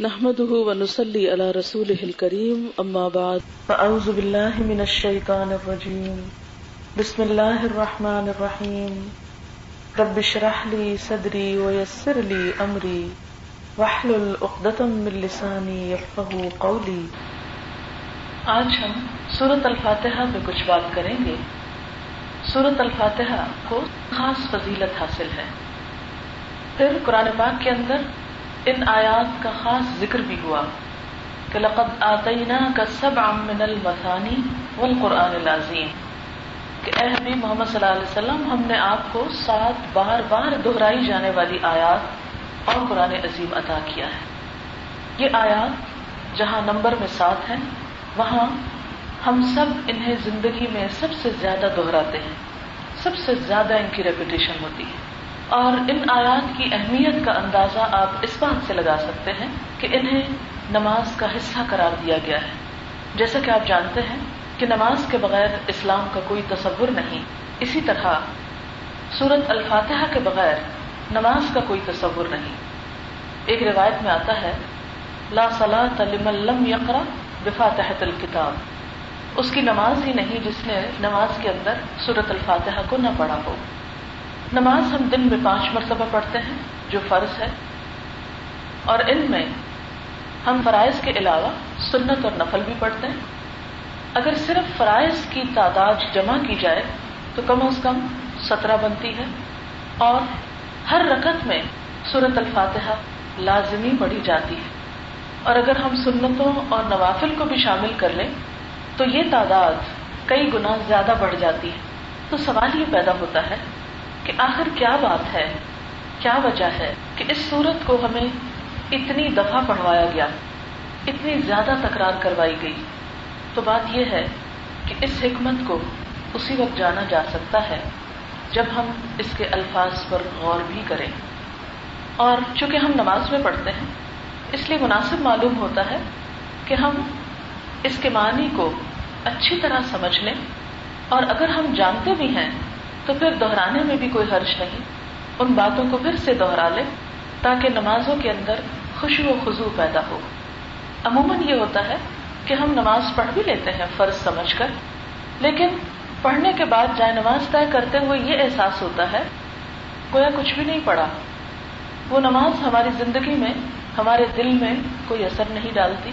نحمده ونصلي على رسوله الكريم أما بعد. فأعوذ بالله من الشيطان الرجيم. بسم الله الرحمن الرحيم. رب اشرح لي صدري ويسر لي أمري. واحلل عقدة من لساني يفقهوا قولي. آج ہم سورت الفاتحہ پہ کچھ بات کریں گے۔ سورت الفاتحہ کو خاص فضیلت حاصل ہے۔ پھر قرآن پاک کے اندر ان آیات کا خاص ذکر بھی ہوا کہ لقد آتینا کا سب من المثانی والقرآن العظیم کہ اے حبیب محمد صلی اللہ علیہ وسلم، ہم نے آپ کو سات بار بار دہرائی جانے والی آیات اور قرآن عظیم عطا کیا ہے۔ یہ آیات جہاں نمبر میں ساتھ ہیں، وہاں ہم سب انہیں زندگی میں سب سے زیادہ دہراتے ہیں، سب سے زیادہ ان کی ریپوٹیشن ہوتی ہے۔ اور ان آیات کی اہمیت کا اندازہ آپ اس بات سے لگا سکتے ہیں کہ انہیں نماز کا حصہ قرار دیا گیا ہے۔ جیسا کہ آپ جانتے ہیں کہ نماز کے بغیر اسلام کا کوئی تصور نہیں، اسی طرح سورت الفاتحہ کے بغیر نماز کا کوئی تصور نہیں۔ ایک روایت میں آتا ہے، لا صلاح لم یقرا بفاتحت الکتاب اس کی نماز ہی نہیں جس نے نماز کے اندر سورت الفاتحہ کو نہ پڑھا ہو۔ نماز ہم دن میں پانچ مرتبہ پڑھتے ہیں، جو فرض ہے۔ اور ان میں ہم فرائض کے علاوہ سنت اور نفل بھی پڑھتے ہیں۔ اگر صرف فرائض کی تعداد جمع کی جائے، تو کم از کم سترہ بنتی ہے۔ اور ہر رکت میں صورت الفاتحہ لازمی پڑھی جاتی ہے۔ اور اگر ہم سنتوں اور نوافل کو بھی شامل کر لیں، تو یہ تعداد کئی گنا زیادہ بڑھ جاتی ہے۔ تو سوال یہ پیدا ہوتا ہے کہ آخر کیا بات ہے؟ کیا وجہ ہے کہ اس صورت کو ہمیں اتنی دفعہ پڑھوایا گیا، اتنی زیادہ تکرار کروائی گئی؟ تو بات یہ ہے کہ اس حکمت کو اسی وقت جانا جا سکتا ہے جب ہم اس کے الفاظ پر غور بھی کریں۔ اور چونکہ ہم نماز میں پڑھتے ہیں، اس لیے مناسب معلوم ہوتا ہے کہ ہم اس کے معنی کو اچھی طرح سمجھ لیں۔ اور اگر ہم جانتے بھی ہیں تو پھر دہرانے میں بھی کوئی حرش نہیں۔ ان باتوں کو پھر سے دوہرا لے تاکہ نمازوں کے اندر خوشی و خزو پیدا ہو۔ عموماً یہ ہوتا ہے کہ ہم نماز پڑھ بھی لیتے ہیں، فرض سمجھ کر۔ لیکن پڑھنے کے بعد جائے نماز طے کرتے ہوئے یہ احساس ہوتا ہے کوئی کچھ بھی نہیں پڑھا۔ وہ نماز ہماری زندگی میں، ہمارے دل میں کوئی اثر نہیں ڈالتی۔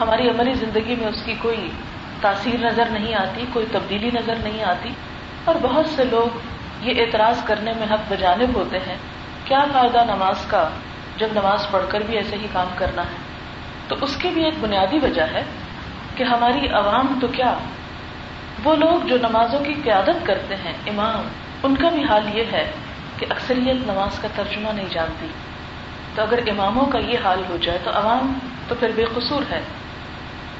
ہماری عملی زندگی میں اس کی کوئی تاثیر نظر نہیں آتی، کوئی تبدیلی نظر نہیں آتی۔ اور بہت سے لوگ یہ اعتراض کرنے میں حق بجانب ہوتے ہیں، کیا فائدہ نماز کا جب نماز پڑھ کر بھی ایسے ہی کام کرنا ہے؟ تو اس کی بھی ایک بنیادی وجہ ہے کہ ہماری عوام تو کیا، وہ لوگ جو نمازوں کی قیادت کرتے ہیں، امام، ان کا بھی حال یہ ہے کہ اکثریت نماز کا ترجمہ نہیں جانتی۔ تو اگر اماموں کا یہ حال ہو جائے تو عوام تو پھر بے قصور ہے۔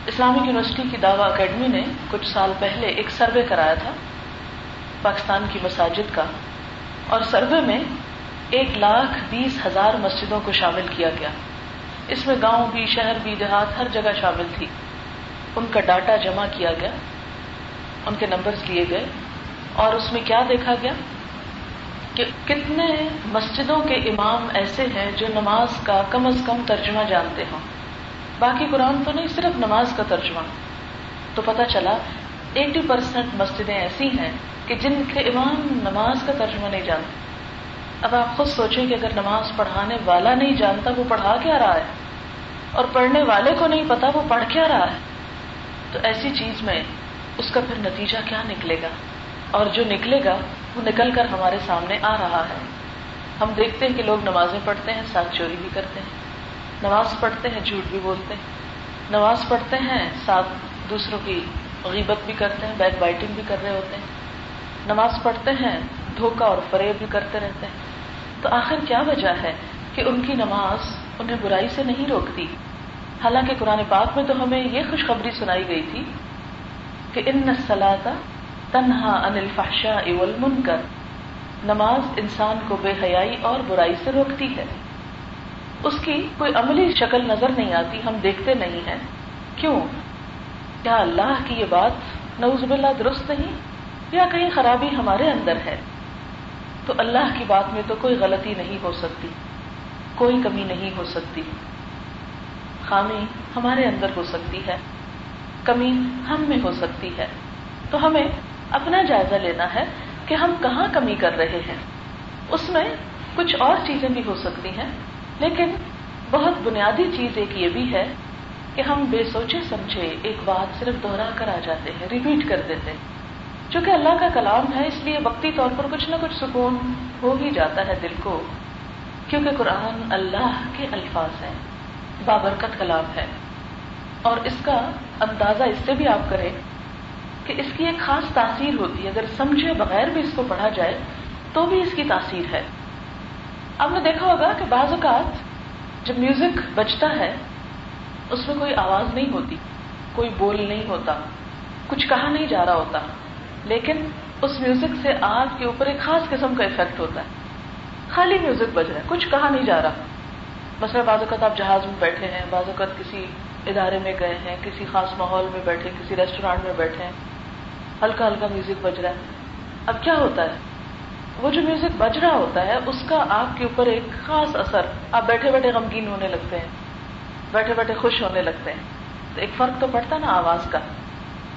اسلامک یونیورسٹی کی دعوی اکیڈمی نے کچھ سال پہلے ایک سروے کرایا تھا۔ پاکستان کی مساجد کا اور سروے میں ایک لاکھ بیس ہزار مسجدوں کو شامل کیا گیا۔ اس میں گاؤں بھی، شہر بھی، دیہات ہر جگہ شامل تھی۔ ان کا ڈاٹا جمع کیا گیا، ان کے نمبرز لیے گئے۔ اور اس میں کیا دیکھا گیا کہ کتنے مسجدوں کے امام ایسے ہیں جو نماز کا کم از کم ترجمہ جانتے ہوں۔ باقی قرآن تو نہیں، صرف نماز کا ترجمہ۔ تو پتہ چلا ایٹی پرسینٹ مسجدیں ایسی ہیں کہ جن کے امام نماز کا ترجمہ نہیں جانتے اب آپ خود سوچیں کہ اگر نماز پڑھانے والا نہیں جانتا، وہ پڑھا کیا رہا ہے؟ اور پڑھنے والے کو نہیں پتا وہ پڑھ کیا رہا ہے؟ تو ایسی چیز میں اس کا پھر نتیجہ کیا نکلے گا؟ اور جو نکلے گا، وہ نکل کر ہمارے سامنے آ رہا ہے۔ ہم دیکھتے ہیں کہ لوگ نمازیں پڑھتے ہیں، ساتھ چوری بھی کرتے ہیں۔ نماز پڑھتے ہیں، جھوٹ بھی بولتے ہیں۔ نماز پڑھتے ہیں، ساتھ دوسروں کی غیبت بھی کرتے ہیں بیک بائٹنگ بھی کر رہے ہوتے ہیں۔ نماز پڑھتے ہیں دھوکہ اور فریب بھی کرتے رہتے ہیں۔ تو آخر کیا وجہ ہے کہ ان کی نماز انہیں برائی سے نہیں روکتی؟ حالانکہ قرآن پاک میں تو ہمیں یہ خوشخبری سنائی گئی تھی کہ ان سلاتا تنہا ان الفاشا اول من کر نماز انسان کو بے حیائی اور برائی سے روکتی ہے۔ اس کی کوئی عملی شکل نظر نہیں آتی، ہم دیکھتے نہیں ہیں۔ کیوں؟ کیا اللہ کی یہ بات نوز باللہ درست نہیں؟ یا کہیں خرابی ہمارے اندر ہے؟ تو اللہ کی بات میں تو کوئی غلطی نہیں ہو سکتی، کوئی کمی نہیں ہو سکتی۔ خامی ہمارے اندر ہو سکتی ہے، کمی ہم میں ہو سکتی ہے۔ تو ہمیں اپنا جائزہ لینا ہے کہ ہم کہاں کمی کر رہے ہیں۔ اس میں کچھ اور چیزیں بھی ہو سکتی ہیں، لیکن بہت بنیادی چیز ایک یہ بھی ہے کہ ہم بے سوچے سمجھے ایک بات صرف دوہرا کر آ جاتے ہیں ریپیٹ کر دیتے ہیں۔ چونکہ اللہ کا کلام ہے، اس لیے وقتی طور پر کچھ نہ کچھ سکون ہو ہی جاتا ہے دل کو۔ کیونکہ قرآن اللہ کے الفاظ ہیں، بابرکت کلام ہے۔ اور اس کا اندازہ اس سے بھی آپ کریں کہ اس کی ایک خاص تاثیر ہوتی ہے۔ اگر سمجھے بغیر بھی اس کو پڑھا جائے، تو بھی اس کی تاثیر ہے۔ آپ نے دیکھا ہوگا کہ بعض اوقات جب میوزک بجتا ہے اس میں کوئی آواز نہیں ہوتی، کوئی بول نہیں ہوتا، کچھ کہا نہیں جا رہا ہوتا، لیکن اس میوزک سے آپ کے اوپر ایک خاص قسم کا افیکٹ ہوتا ہے۔ خالی میوزک بج رہا ہے، کچھ کہا نہیں جا رہا۔ مثلا بعض اوقات آپ جہاز میں بیٹھے ہیں، بعض اوقات کسی ادارے میں گئے ہیں، کسی خاص ماحول میں بیٹھے کسی ریسٹورینٹ میں بیٹھے ہیں، ہلکا ہلکا میوزک بج رہا ہے۔ اب کیا ہوتا ہے؟ وہ جو میوزک بج رہا ہوتا ہے، اس کا آپ کے اوپر ایک خاص اثر، آپ بیٹھے بیٹھے غمگین ہونے لگتے ہیں۔ بیٹھے بیٹھے خوش ہونے لگتے ہیں۔ تو ایک فرق تو پڑتا نا آواز کا۔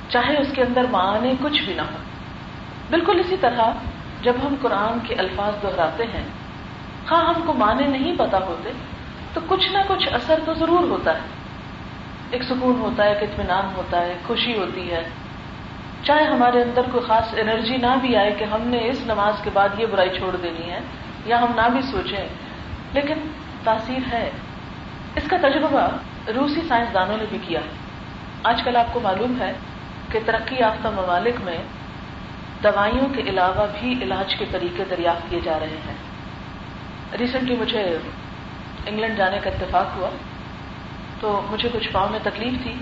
چاہے اس کے اندر معنی کچھ بھی نہ ہو۔ بالکل اسی طرح جب ہم قرآن کے الفاظ دہراتے ہیں ہاں ہم کو معنی نہیں پتا ہوتے، تو کچھ نہ کچھ اثر تو ضرور ہوتا ہے۔ ایک سکون ہوتا ہے، ایک اطمینان ہوتا ہے، خوشی ہوتی ہے۔ چاہے ہمارے اندر کوئی خاص انرجی نہ بھی آئے کہ ہم نے اس نماز کے بعد یہ برائی چھوڑ دینی ہے، یا ہم نہ بھی سوچیں، لیکن تاثیر ہے۔ اس کا تجربہ روسی سائنسدانوں نے بھی کیا۔ آج کل آپ کو معلوم ہے کہ ترقی یافتہ ممالک میں دوائیوں کے علاوہ بھی علاج کے طریقے دریافت کیے جا رہے ہیں۔ ریسنٹلی مجھے انگلینڈ جانے کا اتفاق ہوا۔ تو مجھے کچھ پاؤں میں تکلیف تھی۔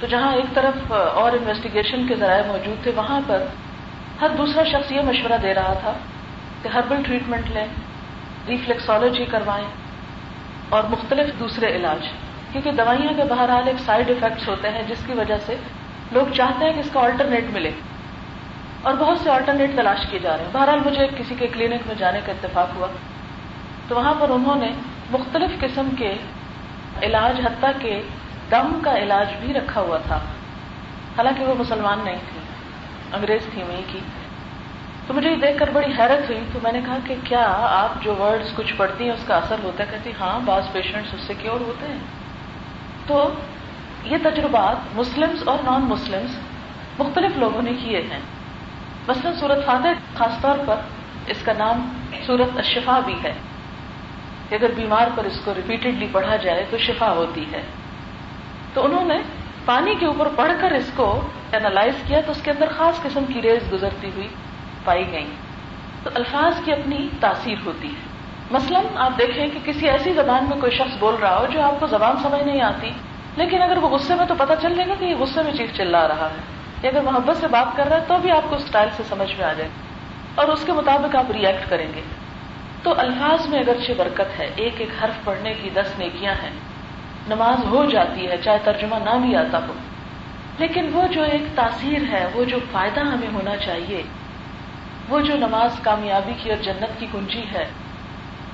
تو جہاں ایک طرف اور انویسٹیگیشن کے ذرائع موجود تھے، وہاں پر ہر دوسرا شخص یہ مشورہ دے رہا تھا کہ ہربل ٹریٹمنٹ لیں ریفلیکسالوجی کروائیں۔ اور مختلف دوسرے علاج کیونکہ دوائیاں کے بہرحال ایک سائڈ افیکٹس ہوتے ہیں جس کی وجہ سے لوگ چاہتے ہیں کہ اس کا آلٹرنیٹ ملے۔ اور بہت سے آلٹرنیٹ تلاش کیے جا رہے ہیں۔ بہرحال مجھے کسی کے کلینک میں جانے کا اتفاق ہوا۔ تو وہاں پر انہوں نے مختلف قسم کے علاج، حتیٰ کے دم کا علاج بھی رکھا ہوا تھا۔ حالانکہ وہ مسلمان نہیں تھی انگریز تھی وہیں کی۔ تو مجھے یہ دیکھ کر بڑی حیرت ہوئی تو میں نے کہا کہ کیا آپ جو ورڈز کچھ پڑھتی ہیں اس کا اثر ہوتا ہے؟ کہتی ہاں بعض پیشنٹس اس سے کیور ہوتے ہیں۔ تو یہ تجربات مسلمس اور نان مسلمس مختلف لوگوں نے کیے ہیں۔ مثلاً سورت فاتح خاص طور پر اس کا نام سورت الشفا بھی ہے۔ کہ اگر بیمار پر اس کو ریپیٹڈلی پڑھا جائے تو شفا ہوتی ہے۔ تو انہوں نے پانی کے اوپر پڑھ کر اس کو اینالائز کیا تو اس کے اندر خاص قسم کی ریز گزرتی ہوئی۔ پائی گئی تو الفاظ کی اپنی تاثیر ہوتی ہے۔ مثلا آپ دیکھیں کہ کسی ایسی زبان میں کوئی شخص بول رہا ہو جو آپ کو زبان سمجھ نہیں آتی، لیکن اگر وہ غصے میں تو پتا چل جائے گا کہ یہ غصے میں چیخ چل رہا ہے۔ یا اگر محبت سے بات کر رہا ہے تو بھی آپ کو اسٹائل سے سمجھ میں آ جائے۔ اور اس کے مطابق آپ ریئیکٹ کریں گے۔ تو الفاظ میں اگرچہ برکت ہے، ایک ایک حرف پڑھنے کی دس نیکیاں ہیں۔ نماز ہو جاتی ہے، چاہے ترجمہ نہ بھی آتا ہو۔ لیکن وہ جو ایک تاثیر ہے، وہ جو فائدہ ہمیں ہونا چاہیے وہ جو نماز کامیابی کی اور جنت کی کنجی ہے،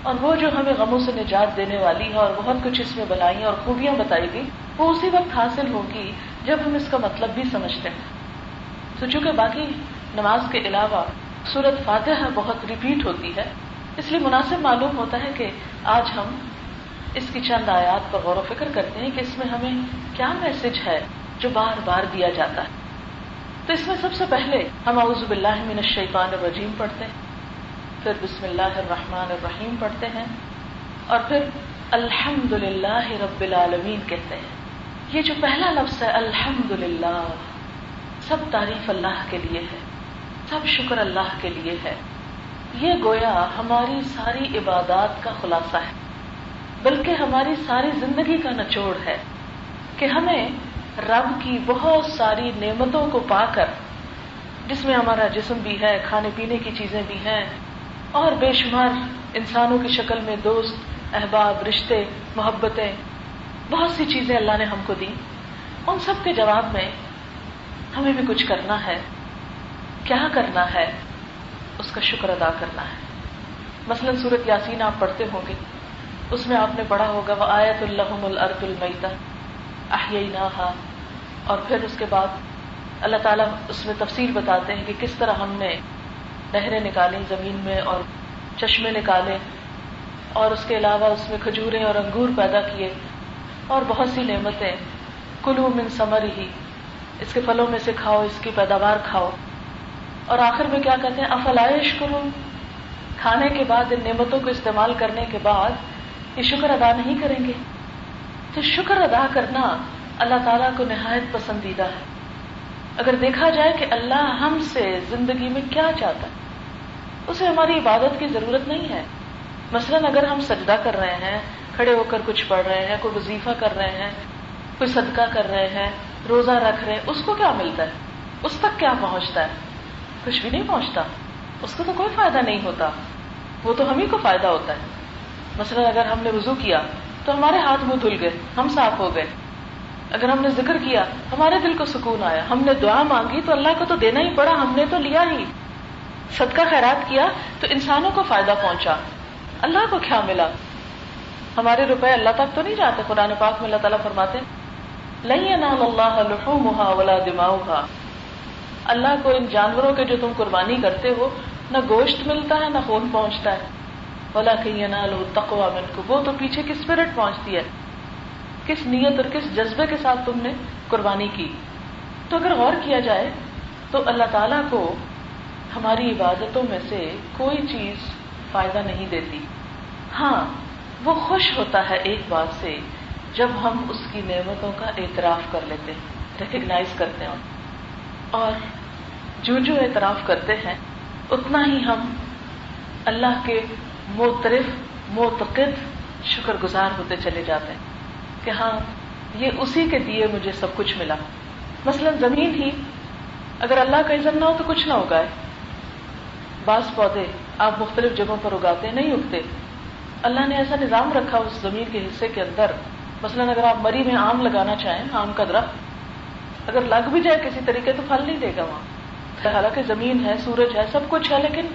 اور وہ جو ہمیں غموں سے نجات دینے والی ہے، اور بہت کچھ اس میں بلائی اور خوبیاں بتائی گئی وہ اسی وقت حاصل ہوگی جب ہم اس کا مطلب بھی سمجھتے ہیں۔ تو چونکہ باقی نماز کے علاوہ صورت فاتحہ بہت ریپیٹ ہوتی ہے، اس لیے مناسب معلوم ہوتا ہے کہ آج ہم اس کی چند آیات پر غور و فکر کرتے ہیں کہ اس میں ہمیں کیا میسج ہے جو بار بار دیا جاتا ہے۔ تو اس میں سب سے پہلے ہم اعوذ باللہ من الشیطان الرجیم پڑھتے ہیں، پھر بسم اللہ الرحمن الرحیم پڑھتے ہیں، اور پھر الحمد للہ رب العالمین کہتے ہیں۔ یہ جو پہلا لفظ ہے الحمد للہ سب تعریف اللہ کے لیے ہے، سب شکر اللہ کے لیے ہے۔ یہ گویا ہماری ساری عبادات کا خلاصہ ہے، بلکہ ہماری ساری زندگی کا نچوڑ ہے کہ ہمیں رب کی بہت ساری نعمتوں کو پا کر، جس میں ہمارا جسم بھی ہے، کھانے پینے کی چیزیں بھی ہیں، اور بے شمار انسانوں کی شکل میں دوست، احباب، رشتے، محبتیں، بہت سی چیزیں اللہ نے ہم کو دی ان سب کے جواب میں ہمیں بھی کچھ کرنا ہے۔ کیا کرنا ہے؟ اس کا شکر ادا کرنا ہے۔ مثلاً صورت یاسین آپ پڑھتے ہوں گے۔ اس میں آپ نے پڑھا ہوگا وہ آیت الحم الرد المیتا احییناہا اور پھر اس کے بعد اللہ تعالیٰ اس میں تفصیل بتاتے ہیں کہ کس طرح ہم نے نہریں نکالی زمین میں اور چشمے نکالے اور اس کے علاوہ اس میں کھجورے اور انگور پیدا کیے اور بہت سی نعمتیں۔ کلو من سمر ہی اس کے پھلوں میں سے کھاؤ، اس کی پیداوار کھاؤ۔ اور آخر میں کیا کہتے ہیں؟ افلائش کرو کھانے کے بعد ان نعمتوں کو استعمال کرنے کے بعد یہ شکر ادا نہیں کریں گے۔ تو شکر ادا کرنا اللہ تعالیٰ کو نہایت پسندیدہ ہے۔ اگر دیکھا جائے کہ اللہ ہم سے زندگی میں کیا چاہتا ہے، اسے ہماری عبادت کی ضرورت نہیں ہے۔ مثلا اگر ہم سجدہ کر رہے ہیں، کھڑے ہو کر کچھ پڑھ رہے ہیں، کوئی وظیفہ کر رہے ہیں، کوئی صدقہ کر رہے ہیں، روزہ رکھ رہے ہیں، اس کو کیا ملتا ہے؟ اس تک کیا پہنچتا ہے؟ کچھ بھی نہیں پہنچتا۔ اس کو تو کوئی فائدہ نہیں ہوتا۔ وہ تو ہم ہی کو فائدہ ہوتا ہے۔ مثلا اگر ہم نے وضو کیا تو ہمارے ہاتھ منہ دھل گئے، ہم صاف ہو گئے۔ اگر ہم نے ذکر کیا، ہمارے دل کو سکون آیا۔ ہم نے دعا مانگی تو اللہ کو تو دینا ہی پڑا، ہم نے تو لیا ہی۔ صدقہ خیرات کیا تو انسانوں کو فائدہ پہنچا۔ اللہ کو کیا ملا؟ ہمارے روپے اللہ تک تو نہیں جاتے، قرآن پاک میں اللہ تعالیٰ فرماتے اللہ ولا دماؤ اللہ کو ان جانوروں کے جو تم قربانی کرتے ہو، نہ گوشت ملتا ہے، نہ خون پہنچتا ہے۔ بلا کہ تقوا من کو وہ تو پیچھے کی اسپرٹ پہنچتی ہے؟ کس نیت اور کس جذبے کے ساتھ تم نے قربانی کی؟ تو اگر غور کیا جائے، تو اللہ تعالیٰ کو ہماری عبادتوں میں سے کوئی چیز فائدہ نہیں دیتی۔ ہاں وہ خوش ہوتا ہے ایک بات سے جب ہم اس کی نعمتوں کا اعتراف کر لیتے ہیں ریکگنائز کرتے ہیں۔ اور جو جو اعتراف کرتے ہیں، اتنا ہی ہم اللہ کے موترف موتقد شکر گزار ہوتے چلے جاتے ہیں کہ ہاں یہ اسی کے دیے مجھے سب کچھ ملا۔ مثلا زمین ہی اگر اللہ کا عزت نہ ہو تو کچھ نہ اگائے بعض پودے آپ مختلف جگہوں پر اگاتے ہیں نہیں اگتے۔ اللہ نے ایسا نظام رکھا اس زمین کے حصے کے اندر۔ مثلا اگر آپ مری میں آم لگانا چاہیں، آم کا درخت، اگر لگ بھی جائے کسی طریقے تو پھل نہیں دے گا وہاں۔ حالانکہ زمین ہے، سورج ہے، سب کچھ ہے، لیکن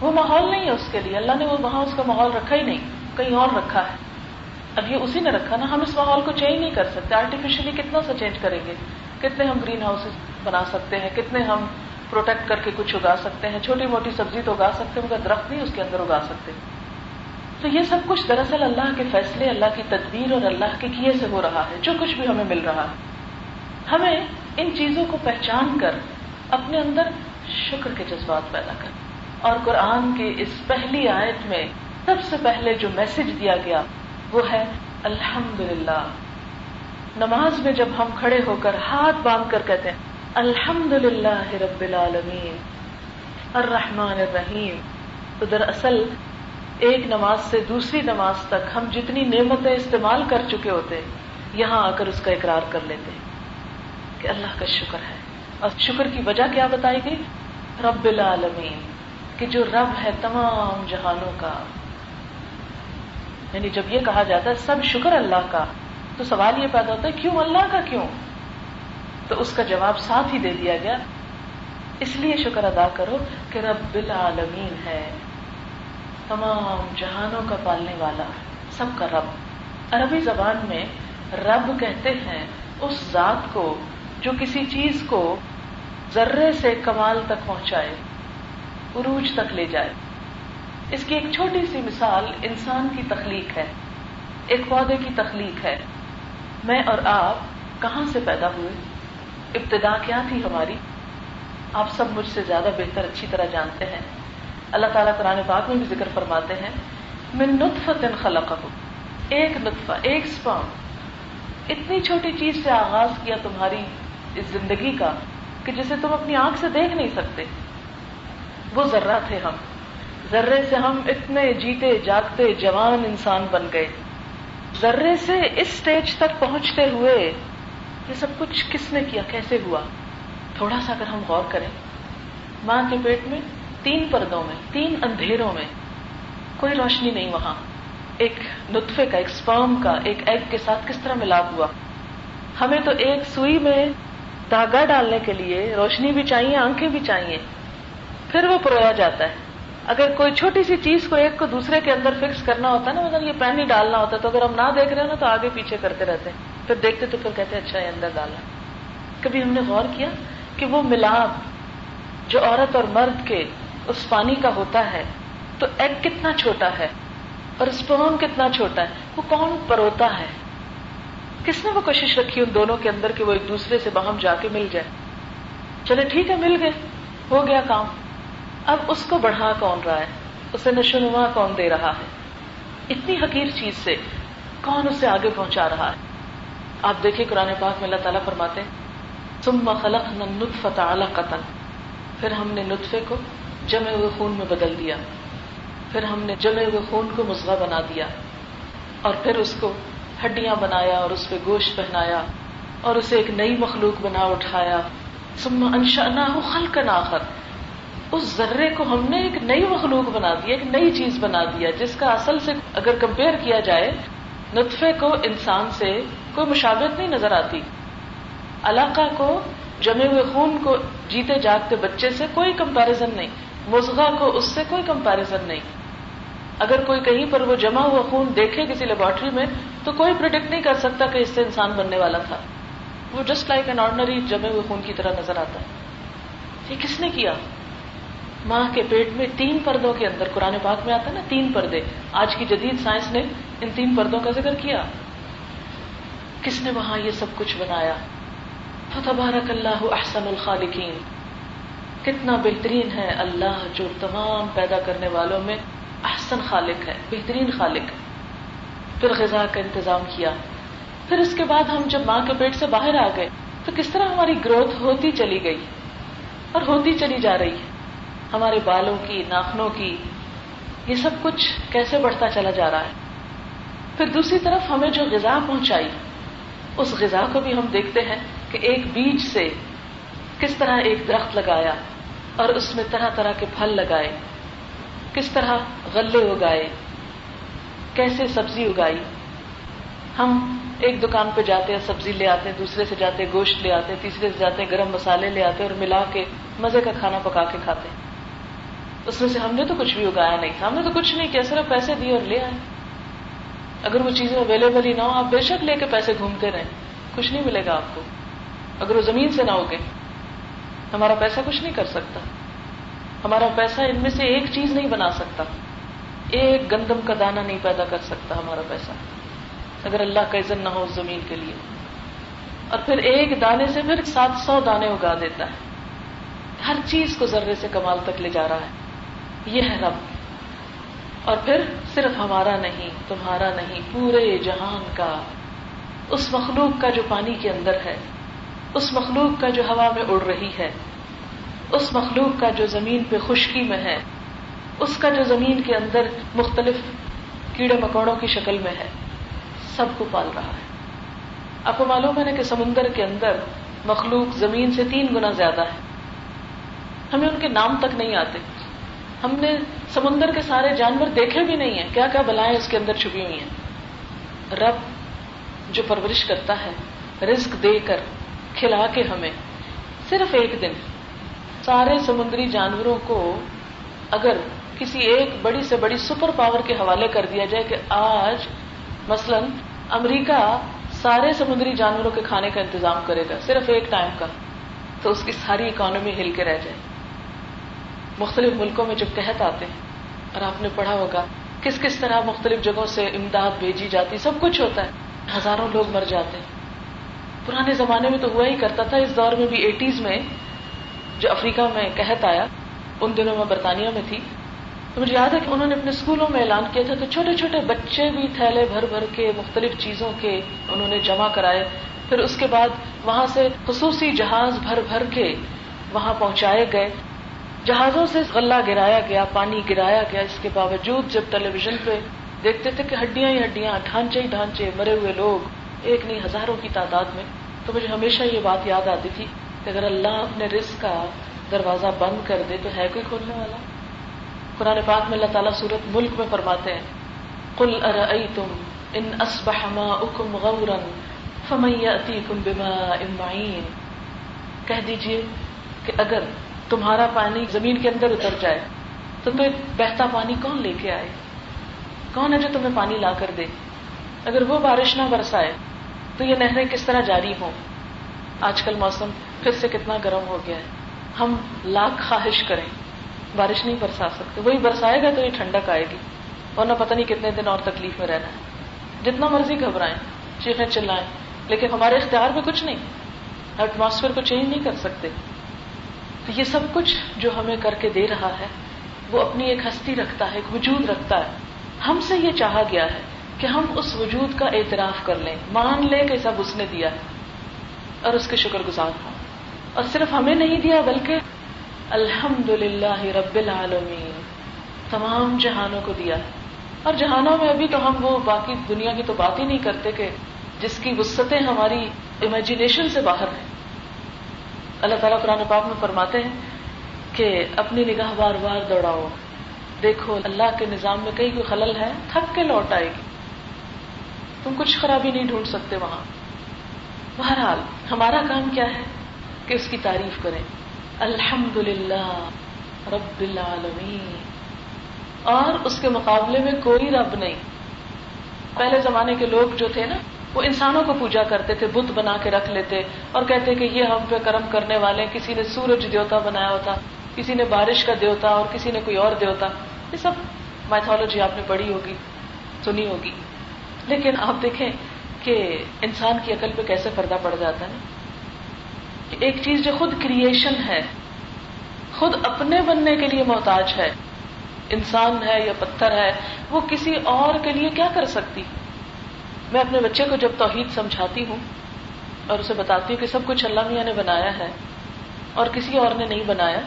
وہ ماحول نہیں ہے اس کے لیے۔ اللہ نے وہ وہاں اس کا ماحول رکھا ہی نہیں، کہیں اور رکھا ہے۔ اب یہ اسی نے رکھا نا، ہم اس ماحول کو چینج نہیں کر سکتے۔ آرٹیفیشلی کتنا سا چینج کریں گے؟ کتنے ہم گرین ہاؤس بنا سکتے ہیں؟ کتنے ہم پروٹیکٹ کر کے کچھ اگا سکتے ہیں؟ چھوٹی موٹی سبزی تو اگا سکتے ہیں، مگر درخت نہیں اس کے اندر اگا سکتے۔ تو یہ سب کچھ دراصل اللہ کے فیصلے، اللہ کی تدبیر اور اللہ کے کیے سے ہو رہا ہے۔ جو کچھ بھی ہمیں مل رہا ہے۔ ہمیں ان چیزوں کو پہچان کر اپنے اندر شکر کے جذبات پیدا کر اور قرآن کے اس پہلی آیت میں سب سے پہلے جو میسج دیا گیا وہ ہے الحمد نماز میں جب ہم کھڑے ہو کر ہاتھ باندھ کر کہتے ہیں الحمد للہ رب العالمین الرحمن الرحیم تو دراصل ایک نماز سے دوسری نماز تک ہم جتنی نعمتیں استعمال کر چکے ہوتے یہاں آ کر اس کا اقرار کر لیتے کہ اللہ کا شکر ہے۔ اور شکر کی وجہ کیا بتائی گئی؟ رب العالمین۔ کہ جو رب ہے تمام جہانوں کا یعنی جب یہ کہا جاتا ہے سب شکر اللہ کا، تو سوال یہ پیدا ہوتا ہے کیوں اللہ کا کیوں؟ تو اس کا جواب ساتھ ہی دے دیا گیا۔ اس لیے شکر ادا کرو کہ رب العالمین ہے، تمام جہانوں کا پالنے والا، سب کا رب۔ عربی زبان میں رب کہتے ہیں اس ذات کو جو کسی چیز کو ذرے سے کمال تک پہنچائے۔ عروج تک لے جائے۔ اس کی ایک چھوٹی سی مثال انسان کی تخلیق ہے، ایک پودے کی تخلیق ہے۔ میں اور آپ کہاں سے پیدا ہوئے؟ ابتدا کیا تھی ہماری؟ آپ سب مجھ سے زیادہ بہتر اچھی طرح جانتے ہیں۔ اللہ تعالیٰ قرآن پاک میں بھی ذکر فرماتے ہیں، من نطفت خلق ایک نطفہ، ایک سپام اتنی چھوٹی چیز سے آغاز کیا تمہاری اس زندگی کا کہ جسے تم اپنی آنکھ سے دیکھ نہیں سکتے۔ وہ ذرہ تھے ہم۔ ذرے سے ہم اتنے جیتے، جاگتے، جوان انسان بن گئے۔ ذرے سے اس سٹیج تک پہنچتے ہوئے یہ سب کچھ کس نے کیا؟ کیسے ہوا؟ تھوڑا سا اگر ہم غور کریں۔ ماں کے پیٹ میں تین پردوں میں، تین اندھیروں میں کوئی روشنی نہیں وہاں۔ ایک نطفے کا، ایک سپرم کا، ایک ایگ کے ساتھ کس طرح ملاپ ہوا؟ ہمیں تو ایک سوئی میں دھاگا ڈالنے کے لیے روشنی بھی چاہیے، آنکھیں بھی چاہیے۔ پھر وہ پرویا جاتا ہے۔ اگر کوئی چھوٹی سی چیز کو ایک کو دوسرے کے اندر فکس کرنا ہوتا ہے نا مطلب یہ پین ہی ڈالنا ہوتا ہے تو اگر ہم نہ دیکھ رہے ہیں نا، تو آگے پیچھے کرتے رہتے ہیں۔ پھر دیکھتے تو پھر کہتے ہیں اچھا یہ اندر ڈالنا کبھی ہم نے غور کیا کہ وہ ملاپ جو عورت اور مرد کے اس پانی کا ہوتا ہے، تو ایگ کتنا چھوٹا ہے اور اسپرم کتنا چھوٹا ہے؟ وہ کون پروتا ہے؟ کس نے وہ کوشش رکھی ان دونوں کے اندر کہ وہ ایک دوسرے سے باہم جا کے مل جائے؟ چلے ٹھیک ہے، مل گئے، ہو گیا کام۔ اب اس کو بڑھا کون رہا ہے؟ اسے نشو نما کون دے رہا ہے؟ اتنی حقیر چیز سے کون اسے آگے پہنچا رہا ہے؟ آپ دیکھیں قرآن پاک میں اللہ تعالیٰ فرماتے سم خلق نطفت قطن پھر ہم نے نطفے کو جمے ہوئے خون میں بدل دیا، پھر ہم نے جمے ہوئے خون کو مزغہ بنا دیا، اور پھر اس کو ہڈیاں بنایا اور اس پہ گوشت پہنایا اور اسے ایک نئی مخلوق بنا اٹھایا۔ ثم انشأناه خلقا آخر۔ اس ذرے کو ہم نے ایک نئی مخلوق بنا دیا ایک نئی چیز بنا دیا جس کا اصل سے اگر کمپیئر کیا جائے، نطفے کو انسان سے کوئی مشابت نہیں نظر آتی۔ علاقہ کو، جمے ہوئے خون کو جیتے جاگتے بچے سے کوئی کمپیرزن نہیں مزغہ کو اس سے کوئی کمپیرزن نہیں۔ اگر کوئی کہیں پر وہ جمع ہوا خون دیکھے کسی لیبورٹری میں، تو کوئی پرڈکٹ نہیں کر سکتا کہ اس سے انسان بننے والا تھا۔ وہ جسٹ لائک این آرڈنری جمے ہوئے خون کی طرح نظر آتا ہے۔ یہ کس نے کیا؟ ماں کے پیٹ میں تین پردوں کے اندر، قرآن پاک میں آتا ہے نا، تین پردے۔ آج کی جدید سائنس نے ان تین پردوں کا ذکر کیا۔ کس نے وہاں یہ سب کچھ بنایا؟ فتبارک اللہ احسن الخالقین۔ کتنا بہترین ہے اللہ جو تمام پیدا کرنے والوں میں احسن خالق ہے، بہترین خالق۔ پھر غذا کا انتظام کیا۔ پھر اس کے بعد ہم جب ماں کے پیٹ سے باہر آ گئے، تو کس طرح ہماری گروتھ ہوتی چلی گئی اور ہوتی چلی جا رہی ہے؟ ہمارے بالوں کی، ناخنوں کی، یہ سب کچھ کیسے بڑھتا چلا جا رہا ہے؟ پھر دوسری طرف ہمیں جو غذا پہنچائی، اس غذا کو بھی ہم دیکھتے ہیں کہ ایک بیج سے کس طرح ایک درخت لگایا اور اس میں طرح طرح کے پھل لگائے، کس طرح غلے اگائے، کیسے سبزی اگائی۔ ہم ایک دکان پہ جاتے ہیں، سبزی لے آتے ہیں، دوسرے سے جاتے ہیں، گوشت لے آتے ہیں، تیسرے سے جاتے ہیں، گرم مسالے لے آتے ہیں اور ملا کے مزے کا کھانا پکا کے کھاتے ہیں۔ اس میں سے ہم نے تو کچھ بھی اگایا نہیں تھا، ہم نے تو کچھ نہیں کیا، صرف پیسے دیے اور لے آئے۔ اگر وہ چیزیں اویلیبل ہی نہ ہو آپ بے شک لے کے پیسے گھومتے رہیں۔ کچھ نہیں ملے گا آپ کو۔ اگر وہ زمین سے نہ ہوگے ہمارا پیسہ کچھ نہیں کر سکتا۔ ہمارا پیسہ ان میں سے ایک چیز نہیں بنا سکتا۔ ایک گندم کا دانہ نہیں پیدا کر سکتا ہمارا پیسہ۔ اگر اللہ کا عزت نہ ہو اس زمین کے لیے۔ اور پھر ایک دانے سے پھر سات سو دانے اگا دیتا ہے۔ ہر چیز کو ذرے سے کمال تک لے جا رہا ہے۔ یہ ہے رب۔ اور پھر صرف ہمارا نہیں، تمہارا نہیں، پورے جہان کا، اس مخلوق کا جو پانی کے اندر ہے، اس مخلوق کا جو ہوا میں اڑ رہی ہے، اس مخلوق کا جو زمین پہ خشکی میں ہے، اس کا جو زمین کے اندر مختلف کیڑے مکوڑوں کی شکل میں ہے، سب کو پال رہا ہے۔ آپ کو معلوم ہے نا کہ سمندر کے اندر مخلوق زمین سے تین گنا زیادہ ہے۔ ہمیں ان کے نام تک نہیں آتے۔ ہم نے سمندر کے سارے جانور دیکھے بھی نہیں ہیں۔ کیا کیا بلائیں اس کے اندر چھپی ہوئی ہیں؟ رب جو پرورش کرتا ہے، رزق دے کر کھلا کے ہمیں صرف ایک دن سارے سمندری جانوروں کو اگر کسی ایک بڑی سے بڑی سپر پاور کے حوالے کر دیا جائے کہ آج مثلا امریکہ سارے سمندری جانوروں کے کھانے کا انتظام کرے گا، صرف ایک ٹائم کا، تو اس کی ساری اکانومی ہل کے رہ جائے۔ مختلف ملکوں میں جب قحط آتے ہیں اور آپ نے پڑھا ہوگا، کس کس طرح مختلف جگہوں سے امداد بھیجی جاتی، سب کچھ ہوتا ہے۔ ہزاروں لوگ مر جاتے ہیں۔ پرانے زمانے میں تو ہوا ہی کرتا تھا، اس دور میں بھی ایٹیز میں جو افریقہ میں قحط آیا، ان دنوں میں برطانیہ میں تھی۔ تو مجھے یاد ہے کہ انہوں نے اپنے اسکولوں میں اعلان کیا تھا، تو چھوٹے چھوٹے بچے بھی تھیلے بھر بھر کے مختلف چیزوں کے انہوں نے جمع کرائے۔ پھر اس کے بعد وہاں سے خصوصی جہاز بھر بھر کے وہاں پہنچائے گئے۔ جہازوں سے غلہ گرایا گیا، پانی گرایا گیا۔ اس کے باوجود جب ٹیلی ویژن پہ دیکھتے تھے کہ ہڈیاں ہی ہڈیاں، ڈھانچے ہی ڈھانچے مرے ہوئے لوگ، ایک نہیں، ہزاروں کی تعداد میں۔ تو مجھے ہمیشہ یہ بات یاد آتی تھی کہ اگر اللہ اپنے رزق کا دروازہ بند کر دے تو ہے کوئی کھولنے والا؟ قرآن پاک میں اللہ تعالیٰ سورت ملک میں فرماتے ہیں کل ارأيتم ان اصبح ماؤكم غورا فمن يأتيكم بماء معين کہہ دیجیے کہ اگر تمہارا پانی زمین کے اندر اتر جائے تو تمہیں بہتا پانی کون لے کے آئے؟ کون ہے جو تمہیں پانی لا کر دے؟ اگر وہ بارش نہ برسائے تو یہ نہریں کس طرح جاری ہوں؟ آج کل موسم پھر سے کتنا گرم ہو گیا ہے۔ ہم لاکھ خواہش کریں، بارش نہیں برسا سکتے۔ وہی برسائے گا تو یہ ٹھنڈک آئے گی۔ ورنہ پتہ نہیں کتنے دن اور تکلیف میں رہنا ہے۔ جتنا مرضی گھبرائیں، چیخیں چلائیں، لیکن ہمارے اختیار میں کچھ نہیں۔ ایٹماسفیئر کو چینج نہیں کر سکتے۔ تو یہ سب کچھ جو ہمیں کر کے دے رہا ہے، وہ اپنی ایک ہستی رکھتا ہے، ایک وجود رکھتا ہے۔ ہم سے یہ چاہا گیا ہے کہ ہم اس وجود کا اعتراف کر لیں، مان لیں کہ سب اس نے دیا ہے۔ اور اس کے شکر گزار ہوں۔ اور صرف ہمیں نہیں دیا، بلکہ الحمد للہ رب العالمین تمام جہانوں کو دیا ہے۔ اور جہانوں میں ابھی تو ہم وہ باقی دنیا کی تو بات ہی نہیں کرتے کہ جس کی وسطیں ہماری امیجنیشن سے باہر ہیں۔ اللہ تعالیٰ قرآن پاک میں فرماتے ہیں کہ اپنی نگاہ بار بار دوڑاؤ۔ دیکھو، اللہ کے نظام میں کہیں کوئی خلل ہے، تھک کے لوٹ آئے گی۔ تم کچھ خرابی نہیں ڈھونڈ سکتے وہاں۔ بہرحال، ہمارا کام کیا ہے کہ اس کی تعریف کریں۔ الحمد للہ رب العالمین۔ اور اس کے مقابلے میں کوئی رب نہیں۔ پہلے زمانے کے لوگ جو تھے نا وہ انسانوں کو پوجا کرتے تھے، بت بنا کے رکھ لیتے اور کہتے کہ یہ ہم پہ کرم کرنے والے، کسی نے سورج دیوتا بنایا ہوتا، کسی نے بارش کا دیوتا اور کسی نے کوئی اور دیوتا۔ یہ سب مائتھولوجی آپ نے پڑھی ہوگی، سنی ہوگی۔ لیکن آپ دیکھیں کہ انسان کی عقل پہ کیسے پردہ پڑ جاتا ہے کہ ایک چیز جو خود کریشن ہے، خود اپنے بننے کے لیے محتاج ہے، انسان ہے یا پتھر ہے، وہ کسی اور کے لیے کیا کر سکتی؟ میں اپنے بچے کو جب توحید سمجھاتی ہوں اور اسے بتاتی ہوں کہ سب کچھ اللہ میاں نے بنایا ہے اور کسی اور نے نہیں بنایا،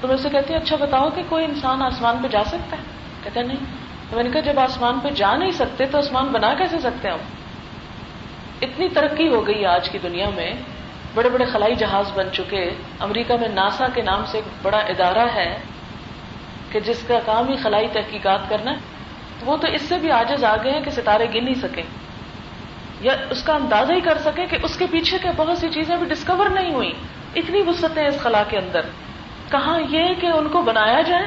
تو میں اسے کہتی ہوں اچھا بتاؤ کہ کوئی انسان آسمان پہ جا سکتا ہے؟ کہتا نہیں۔ تو میں نے کہا، جب آسمان پہ جا نہیں سکتے تو آسمان بنا کیسے سکتے ہم؟ اتنی ترقی ہو گئی آج کی دنیا میں، بڑے بڑے خلائی جہاز بن چکے۔ امریکہ میں ناسا کے نام سے ایک بڑا ادارہ ہے کہ جس کا کام ہی خلائی تحقیقات کرنا وہ تو اس سے بھی آجز آ گئے ہیں کہ ستارے گن نہیں سکیں یا اس کا اندازہ ہی کر سکیں کہ اس کے پیچھے کے بہت سی چیزیں بھی ڈسکور نہیں ہوئی اتنی وسطیں اس خلا کے اندر۔ کہاں یہ کہ ان کو بنایا جائے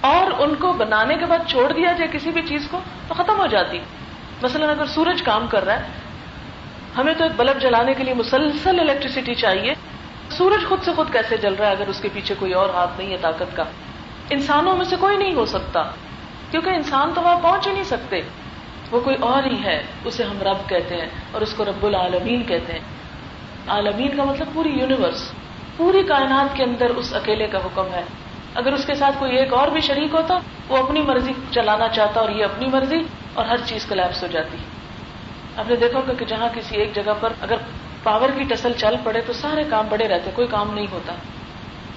اور ان کو بنانے کے بعد چھوڑ دیا جائے کسی بھی چیز کو تو ختم ہو جاتی۔ مثلاً اگر سورج کام کر رہا ہے، ہمیں تو ایک بلب جلانے کے لیے مسلسل الیکٹریسٹی چاہیے۔ سورج خود سے خود کیسے جل رہا ہے اگر اس کے پیچھے کوئی اور ہاتھ نہیں ہے طاقت کا؟ انسانوں میں سے کوئی نہیں ہو سکتا۔ کیونکہ انسان تو وہاں پہنچ ہی نہیں سکتے۔ وہ کوئی اور ہی ہے، اسے ہم رب کہتے ہیں اور اس کو رب العالمین کہتے ہیں۔ عالمین کا مطلب پوری یونیورس، پوری کائنات کے اندر اس اکیلے کا حکم ہے۔ اگر اس کے ساتھ کوئی ایک اور بھی شریک ہوتا، وہ اپنی مرضی چلانا چاہتا اور یہ اپنی مرضی اور ہر چیز کلیپس ہو جاتی۔ آپ نے دیکھا ہوگا کہ جہاں کسی ایک جگہ پر اگر پاور کی ٹسل چل پڑے تو سارے کام بڑے رہتے، کوئی کام نہیں ہوتا۔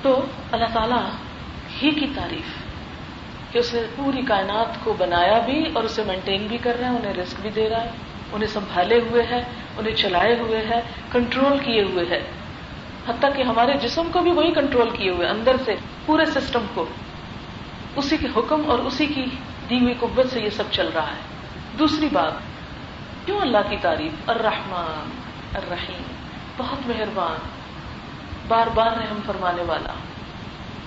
تو اللہ تعالیٰ ہی کی تعریف۔ کہ اس نے پوری کائنات کو بنایا بھی اور اسے مینٹین بھی کر رہا ہے انہیں رسک بھی دے رہا ہے، انہیں سنبھالے ہوئے ہے انہیں چلائے ہوئے ہے کنٹرول کیے ہوئے ہے حتیٰ کہ ہمارے جسم کو بھی وہی کنٹرول کیے ہوئے اندر سے، پورے سسٹم کو۔ اسی کے حکم اور اسی کی دی ہوئی قوت سے یہ سب چل رہا ہے۔ دوسری بات، کیوں اللہ کی تعریف؟ الرحمن، الرحیم، بہت مہربان، بار بار رحم فرمانے والا۔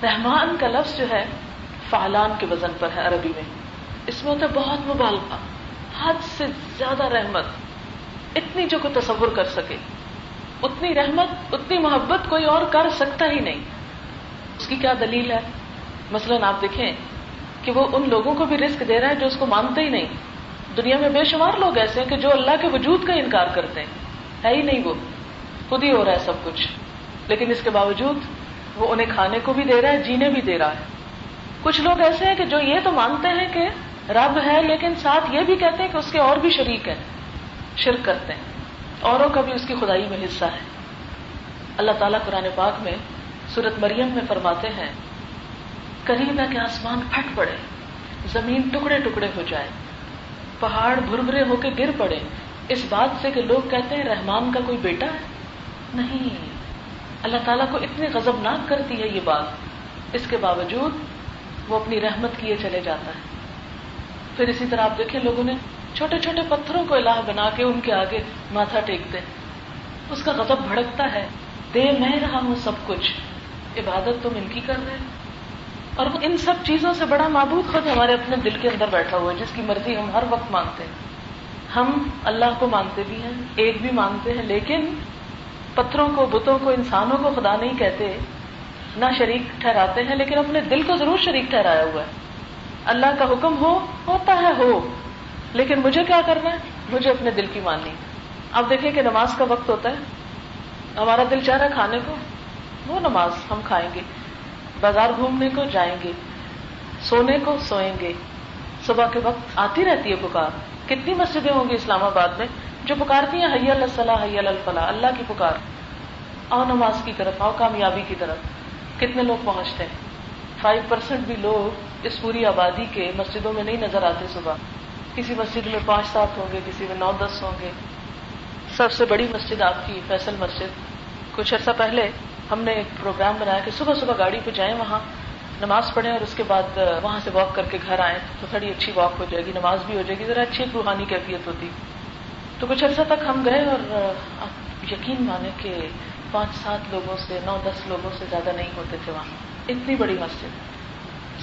رحمان کا لفظ جو ہے فعلان کے وزن پر ہے عربی میں۔ اس میں ہوتا ہے بہت مبالغہ، حد سے زیادہ رحمت۔ اتنی جو کو تصور کر سکے۔ اتنی رحمت، اتنی محبت کوئی اور کر سکتا ہی نہیں۔ اس کی کیا دلیل ہے؟ مثلاً آپ دیکھیں کہ وہ ان لوگوں کو بھی رسک دے رہا ہے جو اس کو مانتے ہی نہیں۔ دنیا میں بے شمار لوگ ایسے ہیں کہ جو اللہ کے وجود کا انکار کرتے ہیں۔ ہے ہی نہیں وہ۔ خود ہی ہو رہا ہے سب کچھ۔ لیکن اس کے باوجود وہ انہیں کھانے کو بھی دے رہا ہے، جینے بھی دے رہا ہے۔ کچھ لوگ ایسے ہیں کہ جو یہ تو مانتے ہیں کہ رب ہے، لیکن ساتھ یہ بھی کہتے ہیں کہ اس کے اور بھی شریک ہیں، شرک کرتے ہیں۔ اوروں کا بھی اس کی خدائی میں حصہ ہے۔ اللہ تعالیٰ قرآن پاک میں سورت مریم میں فرماتے ہیں قریب ہے کہ آسمان پھٹ پڑے، زمین ٹکڑے ٹکڑے ہو جائے، پہاڑ بھربھرے ہو کے گر پڑے۔ اس بات سے کہ لوگ کہتے ہیں رحمان کا کوئی بیٹا ہے؟ نہیں۔ اللہ تعالیٰ کو اتنی غزب ناک کرتی ہے یہ بات۔ اس کے باوجود وہ اپنی رحمت کیے چلے جاتا ہے۔ پھر اسی طرح آپ دیکھیں لوگوں نے چھوٹے چھوٹے پتھروں کو الہ بنا کے ان کے آگے ماتھا ٹیکتے۔ اس کا غضب بھڑکتا ہے۔ دے میں رہا ہوں سب کچھ۔ عبادت تم ان کی کر رہے اور ان سب چیزوں سے بڑا معبود خود ہمارے اپنے دل کے اندر بیٹھا ہوا ہے، جس کی مرضی ہم ہر وقت مانتے ہیں۔ ہم اللہ کو مانتے بھی ہیں، ایک بھی مانتے ہیں، لیکن پتھروں کو، بتوں کو، انسانوں کو خدا نہیں کہتے۔ نہ شریک ٹھہراتے ہیں، لیکن اپنے دل کو ضرور شریک ٹھہرایا ہوا ہے۔ اللہ کا حکم ہو، ہوتا ہے، ہو۔ لیکن مجھے کیا کرنا ہے؟ مجھے اپنے دل کی ماننی اب دیکھیں کہ نماز کا وقت ہوتا ہے۔ ہمارا دل چاہ رہا ہے کھانے کو۔ وہ نماز ہم کھائیں گے۔ بازار گھومنے کو جائیں گے۔ سونے کو سوئیں گے۔ صبح کے وقت آتی رہتی ہے پکار۔ کتنی مسجدیں ہوں گی اسلام آباد میں جو پکارتی ہیں، حی اللہ حی الفلاح، اللہ کی پکار۔ آؤ نماز کی طرف، آؤ کامیابی کی طرف۔ کتنے لوگ پہنچتے ہیں؟ فائیو پرسینٹ بھی لوگ اس پوری آبادی کے مسجدوں میں نہیں نظر آتے صبح۔ کسی مسجد میں پانچ سات ہوں گے، کسی میں نو دس ہوں گے۔ سب سے بڑی مسجد آپ کی فیصل مسجد۔ کچھ عرصہ پہلے ہم نے ایک پروگرام بنایا کہ صبح صبح گاڑی پہ جائیں وہاں، نماز پڑھیں اور اس کے بعد وہاں سے واک کر کے گھر آئیں تو تھوڑی اچھی واک ہو جائے گی، نماز بھی ہو جائے گی، ذرا اچھی روحانی کیفیت ہوتی۔ تو کچھ عرصہ تک ہم گئے اور یقین مانے کہ پانچ سات لوگوں سے، نو دس لوگوں سے زیادہ نہیں ہوتے تھے وہاں۔ اتنی بڑی مسجد۔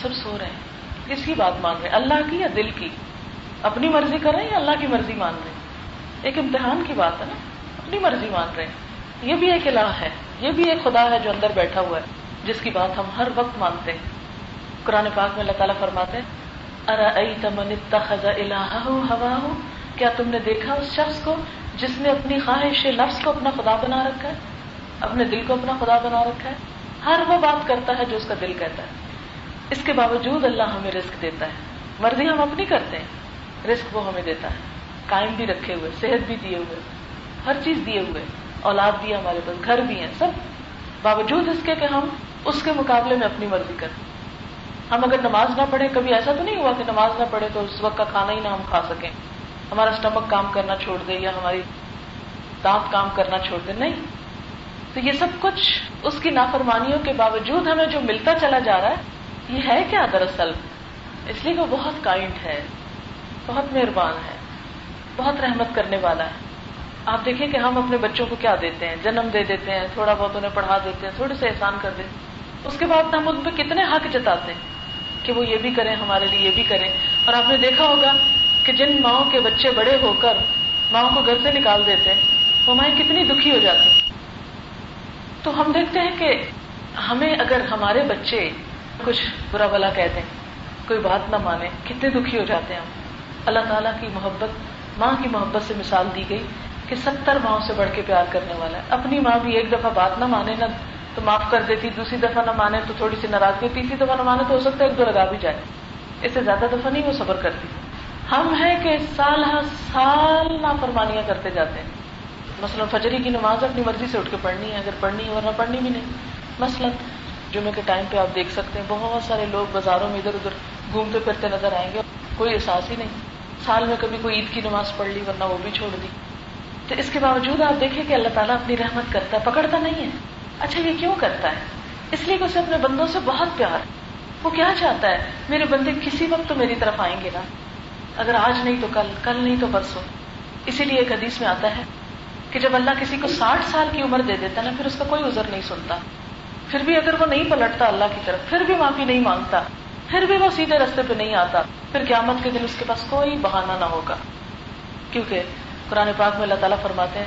سب سو رہے ہیں۔ کس کی بات مان رہے ہیں؟ اللہ کی یا دل کی؟ اپنی مرضی کر رہے ہیں یا اللہ کی مرضی مان رہے ہیں؟ ایک امتحان کی بات ہے نا۔ اپنی مرضی مان رہے ہیں۔ یہ بھی ایک الہ ہے۔ یہ بھی ایک خدا ہے جو اندر بیٹھا ہوا ہے، جس کی بات ہم ہر وقت مانتے ہیں۔ قرآن پاک میں اللہ تعالیٰ فرماتے ہوا ہو کیا تم نے دیکھا اس شخص کو جس نے اپنی خواہش نفس کو اپنا خدا بنا رکھا ہے، اپنے دل کو اپنا خدا بنا رکھا ہے۔ ہر وہ بات کرتا ہے جو اس کا دل کہتا ہے۔ اس کے باوجود اللہ ہمیں رزق دیتا ہے۔ مرضی ہم اپنی کرتے ہیں۔ رزق وہ ہمیں دیتا ہے۔ قائم بھی رکھے ہوئے، صحت بھی دیے ہوئے، ہر چیز دیے ہوئے۔ اولاد بھی ہمارے پاس گھر بھی ہیں سب۔ باوجود اس کے کہ ہم اس کے مقابلے میں اپنی مرضی کریں۔ ہم اگر نماز نہ پڑھیں، کبھی ایسا تو نہیں ہوا کہ نماز نہ پڑھے تو اس وقت کا کھانا ہی نہ ہم کھا سکیں۔ ہمارا اسٹمک کام کرنا چھوڑ دے یا ہماری دانت کام کرنا چھوڑ دے، نہیں۔ تو یہ سب کچھ اس کی نافرمانیوں کے باوجود ہمیں جو ملتا چلا جا رہا ہے، یہ ہے کیا دراصل؟ اس لیے وہ بہت کائنڈ ہے، بہت مہربان ہے، بہت رحمت کرنے والا ہے۔ آپ دیکھیں کہ ہم اپنے بچوں کو کیا دیتے ہیں؟ جنم دے دیتے ہیں، تھوڑا بہت انہیں پڑھا دیتے ہیں، تھوڑے سے احسان کر دیتے ہیں اس کے بعد ہم ان پہ کتنے حق جتاتے ہیں کہ وہ یہ بھی کریں، ہمارے لیے یہ بھی کریں۔ اور آپ نے دیکھا ہوگا کہ جن ماؤں کے بچے بڑے ہو کر ماؤں کو گھر سے نکال دیتے ہیں، وہ مائیں کتنی دکھی ہو جاتی تو ہم دیکھتے ہیں کہ ہمیں اگر ہمارے بچے کچھ برا بلا کہہ دیں، کوئی بات نہ مانے، کتنے دکھی ہو جاتے ہیں ہم۔ اللہ تعالیٰ کی محبت، ماں کی محبت سے مثال دی گئی کہ ستر ماؤں سے بڑھ کے پیار کرنے والا ہے۔ اپنی ماں بھی ایک دفعہ بات نہ مانے، نہ تو معاف کر دیتی، دوسری دفعہ نہ مانے تو تھوڑی سی ناراضگی، تیسری دفعہ نہ مانے تو ہو سکتا ہے ایک دو لگا بھی جائے۔ اس سے زیادہ دفعہ نہیں، وہ صبر کرتی۔ ہم ہیں کہ سال ہر سال نافرمانیاں کرتے جاتے ہیں۔ مثلاً فجری کی نماز اپنی مرضی سے اٹھ کے پڑھنی ہے، اگر پڑھنی ہے ورنہ پڑھنی بھی نہیں۔ مثلاً جمعے کے ٹائم پہ آپ دیکھ سکتے ہیں بہت سارے لوگ بازاروں میں ادھر ادھر گھومتے پھرتے نظر آئیں گے۔ کوئی احساس ہی نہیں۔ سال میں کبھی کوئی عید کی نماز پڑھ لی ورنہ وہ بھی چھوڑ دی۔ تو اس کے باوجود آپ دیکھیں کہ اللہ تعالیٰ اپنی رحمت کرتا ہے، پکڑتا نہیں ہے۔ اچھا یہ کیوں کرتا ہے؟ اس لیے کہ اسے اپنے بندوں سے بہت پیار وہ کیا چاہتا ہے؟ میرے بندے کسی وقت تو میری طرف آئیں گے نا۔ اگر آج نہیں تو کل کل نہیں تو پرسوں۔ اسی لیے ایک حدیث میں آتا ہے کہ جب اللہ کسی کو ساٹھ سال کی عمر دے دیتا نا، پھر اس کا کوئی عذر نہیں سنتا۔ پھر بھی اگر وہ نہیں پلٹتا اللہ کی طرف، پھر بھی معافی نہیں مانگتا۔ پھر بھی وہ سیدھے رستے پہ نہیں آتا۔ پھر قیامت کے دن اس کے پاس کوئی بہانہ نہ ہوگا۔ کیونکہ قرآن پاک میں اللہ تعالیٰ فرماتے ہیں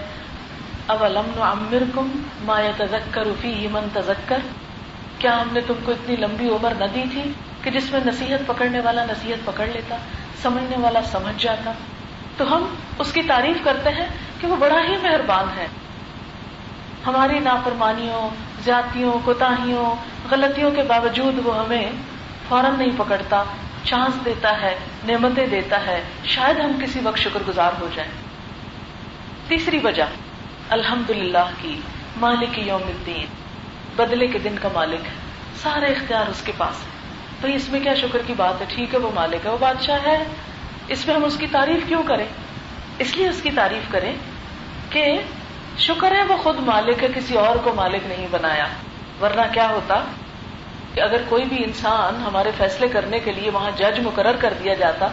اب علم کم ما تزکر من تزکر کیا ہم نے تم کو اتنی لمبی عمر نہ دی تھی کہ جس میں نصیحت پکڑنے والا نصیحت پکڑ لیتا؟ سمجھنے والا سمجھ جاتا۔ تو ہم اس کی تعریف کرتے ہیں کہ وہ بڑا ہی مہربان ہے۔ ہماری نافرمانیوں، زیادتیوں، کوتاہیوں، غلطیوں کے باوجود وہ ہمیں فوراً نہیں پکڑتا، چانس دیتا ہے، نعمتیں دیتا ہے۔ شاید ہم کسی وقت شکر گزار ہو جائیں۔ تیسری وجہ الحمد للہ کی مالک یوم الدین، بدلے کے دن کا مالک ہے۔ سارے اختیار اس کے پاس ہے تو اس میں کیا شکر کی بات ہے؟ ٹھیک ہے، وہ مالک ہے، وہ بادشاہ ہے۔ اس میں ہم اس کی تعریف کیوں کریں؟ اس لیے اس کی تعریف کریں کہ شکر ہے، وہ خود مالک ہے، کسی اور کو مالک نہیں بنایا۔ ورنہ کیا ہوتا کہ اگر کوئی بھی انسان ہمارے فیصلے کرنے کے لیے وہاں جج مقرر کر دیا جاتا،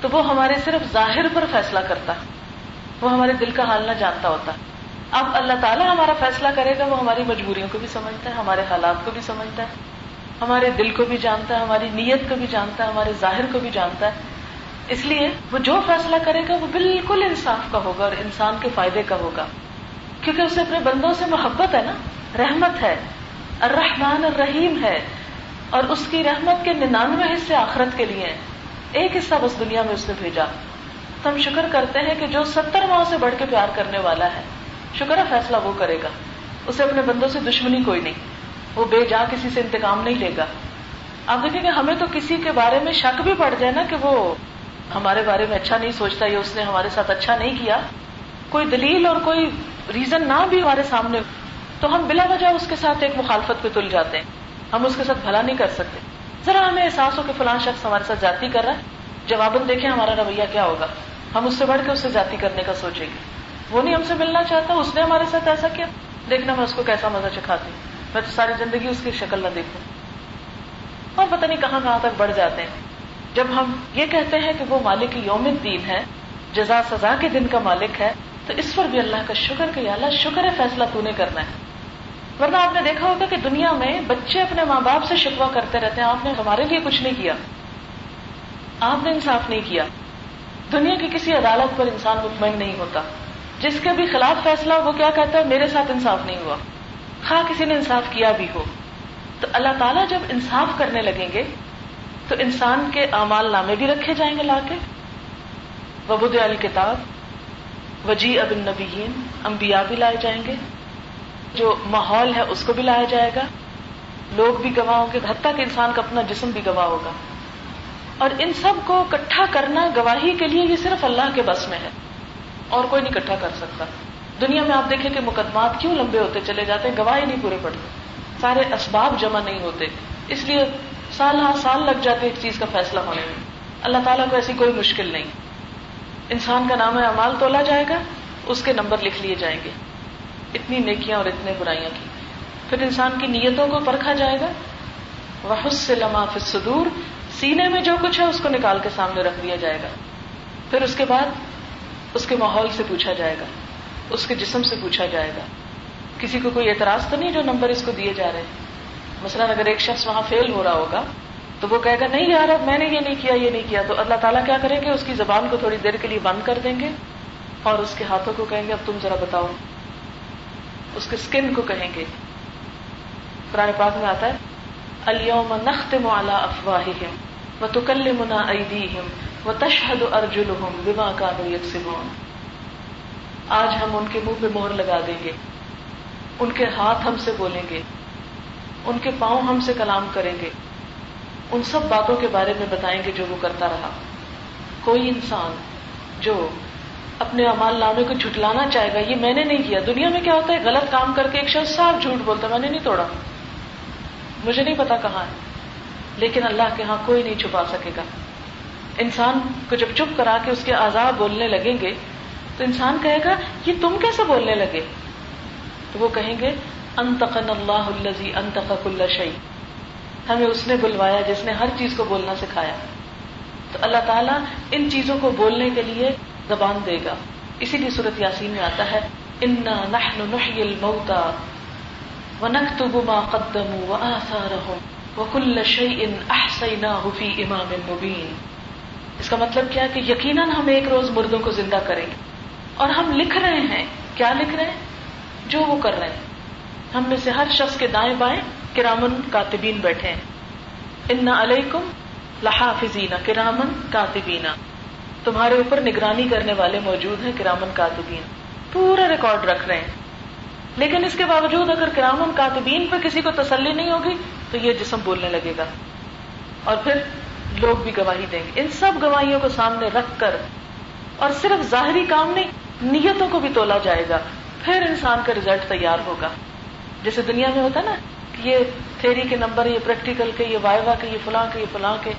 تو وہ ہمارے صرف ظاہر پر فیصلہ کرتا۔ وہ ہمارے دل کا حال نہ جانتا ہوتا۔ اب اللہ تعالیٰ ہمارا فیصلہ کرے گا، وہ ہماری مجبوریوں کو بھی سمجھتا ہے، ہمارے حالات کو بھی سمجھتا ہے۔ ہمارے دل کو بھی جانتا ہے، ہماری نیت کو بھی جانتا ہے، ہمارے ظاہر کو بھی جانتا ہے۔ اس لیے وہ جو فیصلہ کرے گا، وہ بالکل انصاف کا ہوگا اور انسان کے فائدے کا ہوگا۔ کیونکہ اسے اپنے بندوں سے محبت ہے نا، رحمت ہے۔ الرحمن الرحیم ہے۔ اور اس کی رحمت کے ننانوے حصے آخرت کے لیے ہیں۔ ایک حصہ بس دنیا میں اس نے بھیجا۔ تو ہم شکر کرتے ہیں کہ جو ستر ماہ سے بڑھ کے پیار کرنے والا ہے، شکر ہے فیصلہ وہ کرے گا۔ اسے اپنے بندوں سے دشمنی کوئی نہیں۔ وہ بے جا کسی سے انتقام نہیں لے گا۔ آپ دیکھیں گے ہمیں تو کسی کے بارے میں شک بھی پڑ جائے نا کہ وہ ہمارے بارے میں اچھا نہیں سوچتا یا اس نے ہمارے ساتھ اچھا نہیں کیا۔ کوئی دلیل اور کوئی ریزن نہ بھی ہمارے سامنے تو ہم بلا وجہ اس کے ساتھ ایک مخالفت پہ تل جاتے ہیں۔ ہم اس کے ساتھ بھلا نہیں کر سکتے۔ ذرا ہمیں احساس ہو کہ فلاں شخص ہمارے ساتھ جاتی کر رہا ہے۔ جواباً دیکھیں ہمارا رویہ کیا ہوگا۔ ہم اس سے بڑھ کے اس سے جاتی کرنے کا سوچیں گے۔ وہ نہیں ہم سے ملنا چاہتا، اس نے ہمارے ساتھ ایسا کیا۔ دیکھنا میں اس کو کیسا مزہ چکھاتی میں تو ساری زندگی اس کی شکل نہ دیکھوں۔ اور پتہ نہیں کہاں کہاں تک بڑھ جاتے ہیں۔ جب ہم یہ کہتے ہیں کہ وہ مالک یوم الدین ہے، جزا سزا کے دن کا مالک ہے، تو اس پر بھی اللہ کا شکر کہ اللہ شکر ہے، فیصلہ تو نے کرنا ہے۔ ورنہ آپ نے دیکھا ہوگا کہ دنیا میں بچے اپنے ماں باپ سے شکوا کرتے رہتے ہیں۔ آپ نے ہمارے لیے کچھ نہیں کیا۔ آپ نے انصاف نہیں کیا۔ دنیا کی کسی عدالت پر انسان مطمئن نہیں ہوتا۔ جس کے بھی خلاف فیصلہ وہ کیا کہتا ہے؟ میرے ساتھ انصاف نہیں ہوا۔ خواہ کسی نے انصاف کیا بھی ہو، تو اللہ تعالیٰ جب انصاف کرنے لگیں گے، تو انسان کے اعمال نامے بھی رکھے جائیں گے لا کے۔ وبود الکتاب وجی اب النبیین انبیاء بھی لائے جائیں گے۔ جو ماحول ہے، اس کو بھی لایا جائے گا۔ لوگ بھی گواہ ہوں گے، حتیٰ کہ انسان کا اپنا جسم بھی گواہ ہوگا۔ اور ان سب کو اکٹھا کرنا گواہی کے لیے یہ صرف اللہ کے بس میں ہے۔ اور کوئی نہیں اکٹھا کر سکتا۔ دنیا میں آپ دیکھیں کہ مقدمات کیوں لمبے ہوتے چلے جاتے ہیں؟ گواہی نہیں پورے پڑتے۔ سارے اسباب جمع نہیں ہوتے۔ اس لیے سال ہاں سال لگ جاتے ایک چیز کا فیصلہ ہونے میں۔ اللہ تعالیٰ کو ایسی کوئی مشکل نہیں۔ انسان کا نام اعمال تولا جائے گا، اس کے نمبر لکھ لیے جائیں گے۔ اتنی نیکیاں اور اتنے برائیاں کی۔ پھر انسان کی نیتوں کو پرکھا جائے گا۔ وہ سے لما صدور سینے میں جو کچھ ہے، اس کو نکال کے سامنے رکھ دیا جائے گا۔ پھر اس کے بعد اس کے ماحول سے پوچھا جائے گا۔ اس کے جسم سے پوچھا جائے گا۔ کسی کو کوئی اعتراض تو نہیں جو نمبر اس کو دیے جا رہے ہیں؟ مثلاً اگر ایک شخص وہاں فیل ہو رہا ہوگا، تو وہ کہے گا، نہیں یار، اب میں نے یہ نہیں کیا، یہ نہیں کیا۔ تو اللہ تعالیٰ کیا کریں گے؟ اس کی زبان کو تھوڑی دیر کے لیے بند کر دیں گے اور اس کے ہاتھوں کو کہیں گے، اب تم ذرا بتاؤ۔ اس کے اسکن کو کہیں گے۔ قرآن پاک میں آتا ہے الوم نخت مالا افواہ و تکل منا ایدیہم و تشہد ارجلہم بما کانو یکسبون۔ آج ہم ان کے منہ پہ مہر لگا دیں گے۔ ان کے ہاتھ ہم سے بولیں گے۔ ان کے پاؤں ہم سے کلام کریں گے۔ ان سب باتوں کے بارے میں بتائیں گے جو وہ کرتا رہا۔ کوئی انسان جو اپنے امال نامے کو جھٹلانا چاہے گا، یہ میں نے نہیں کیا۔ دنیا میں کیا ہوتا ہے؟ غلط کام کر کے ایک شخص صاف جھوٹ بولتا میں نے نہیں توڑا۔ مجھے نہیں پتا کہاں ہے۔ لیکن اللہ کے ہاں کوئی نہیں چھپا سکے گا۔ انسان کو جب چپ کرا کے اس کے آزاد بولنے لگیں گے تو انسان کہے گا، یہ تم کیسے بولنے لگے؟ تو وہ کہیں گے انتقن اللہ الزی انتق کل شعی ہمیں اس نے بلوایا جس نے ہر چیز کو بولنا سکھایا۔ تو اللہ تعالیٰ ان چیزوں کو بولنے کے لیے زبان دے گا۔ اسی لیے صورت یاسین میں آتا ہے، انا نحن نحيي الموتى ونكتب ما قدموا واثارهم وكل شيء احصيناه في امام مبين۔ اس کا مطلب کیا کہ یقیناً ہم ایک روز مردوں کو زندہ کریں گے۔ اور ہم لکھ رہے ہیں۔ کیا لکھ رہے ہیں؟ جو وہ کر رہے ہیں۔ ہم میں سے ہر شخص کے دائیں بائیں کرامن کاتبین بیٹھے ہیں۔ ان علیکم لحافظین، کرامن کاتبینا تمہارے اوپر نگرانی کرنے والے موجود ہیں کرامن کاتبین۔ پورا ریکارڈ رکھ رہے ہیں۔ لیکن اس کے باوجود اگر کرامن کاتبین پہ کسی کو تسلی نہیں ہوگی، تو یہ جسم بولنے لگے گا۔ اور پھر لوگ بھی گواہی دیں گے۔ ان سب گواہیوں کو سامنے رکھ کر اور صرف ظاہری کام نہیں نیتوں کو بھی تولا جائے گا، پھر انسان کا ریزلٹ تیار ہوگا۔ جیسے دنیا میں ہوتا ہے نا کہ یہ تھیری کے نمبر یہ پریکٹیکل کے، یہ وائوا کے، یہ فلاں کے، یہ فلاں کے،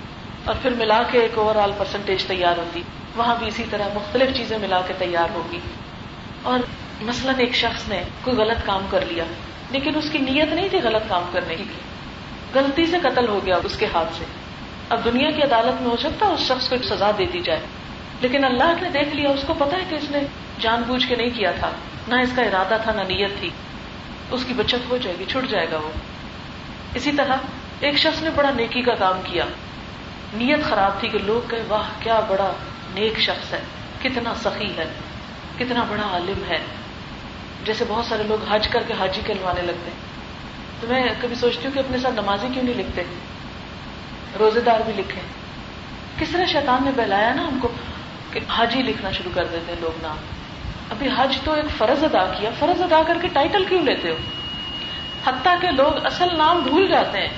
اور پھر ملا کے ایک اوور آل پرسنٹیج تیار ہوتی۔ وہاں بھی اسی طرح مختلف چیزیں ملا کے تیار ہوگی۔ اور مثلاً ایک شخص نے کوئی غلط کام کر لیا، لیکن اس کی نیت نہیں تھی غلط کام کرنے کی۔ غلطی سے قتل ہو گیا اس کے ہاتھ سے۔ اب دنیا کی عدالت میں ہو سکتا ہے اس شخص کو ایک سزا دے دی جائے۔ لیکن اللہ نے دیکھ لیا، اس کو پتا ہے کہ اس نے جان بوجھ کے نہیں کیا تھا۔ نہ اس کا ارادہ تھا، نہ نیت تھی۔ اس کی بچت ہو جائے گی چھٹ جائے گا وہ۔ اسی طرح ایک شخص نے بڑا نیکی کا کام کیا۔ نیت خراب تھی کہ لوگ کہ واہ، کیا بڑا نیک شخص ہے، کتنا سخی ہے، کتنا بڑا عالم ہے۔ جیسے بہت سارے لوگ حج کر کے حاجی کہلوانے لگتے تو میں کبھی سوچتی ہوں کہ اپنے ساتھ نمازی کیوں نہیں لکھتے؟ روزے دار بھی لکھے کس طرح شیطان نے بہلایا نا ہم کو؟ کہ حاجی لکھنا شروع کر دیتے ہیں لوگ نام۔ ابھی حج تو ایک فرض ادا کیا۔ فرض ادا کر کے ٹائٹل کیوں لیتے ہو؟ حتیٰ کہ لوگ اصل نام بھول جاتے ہیں۔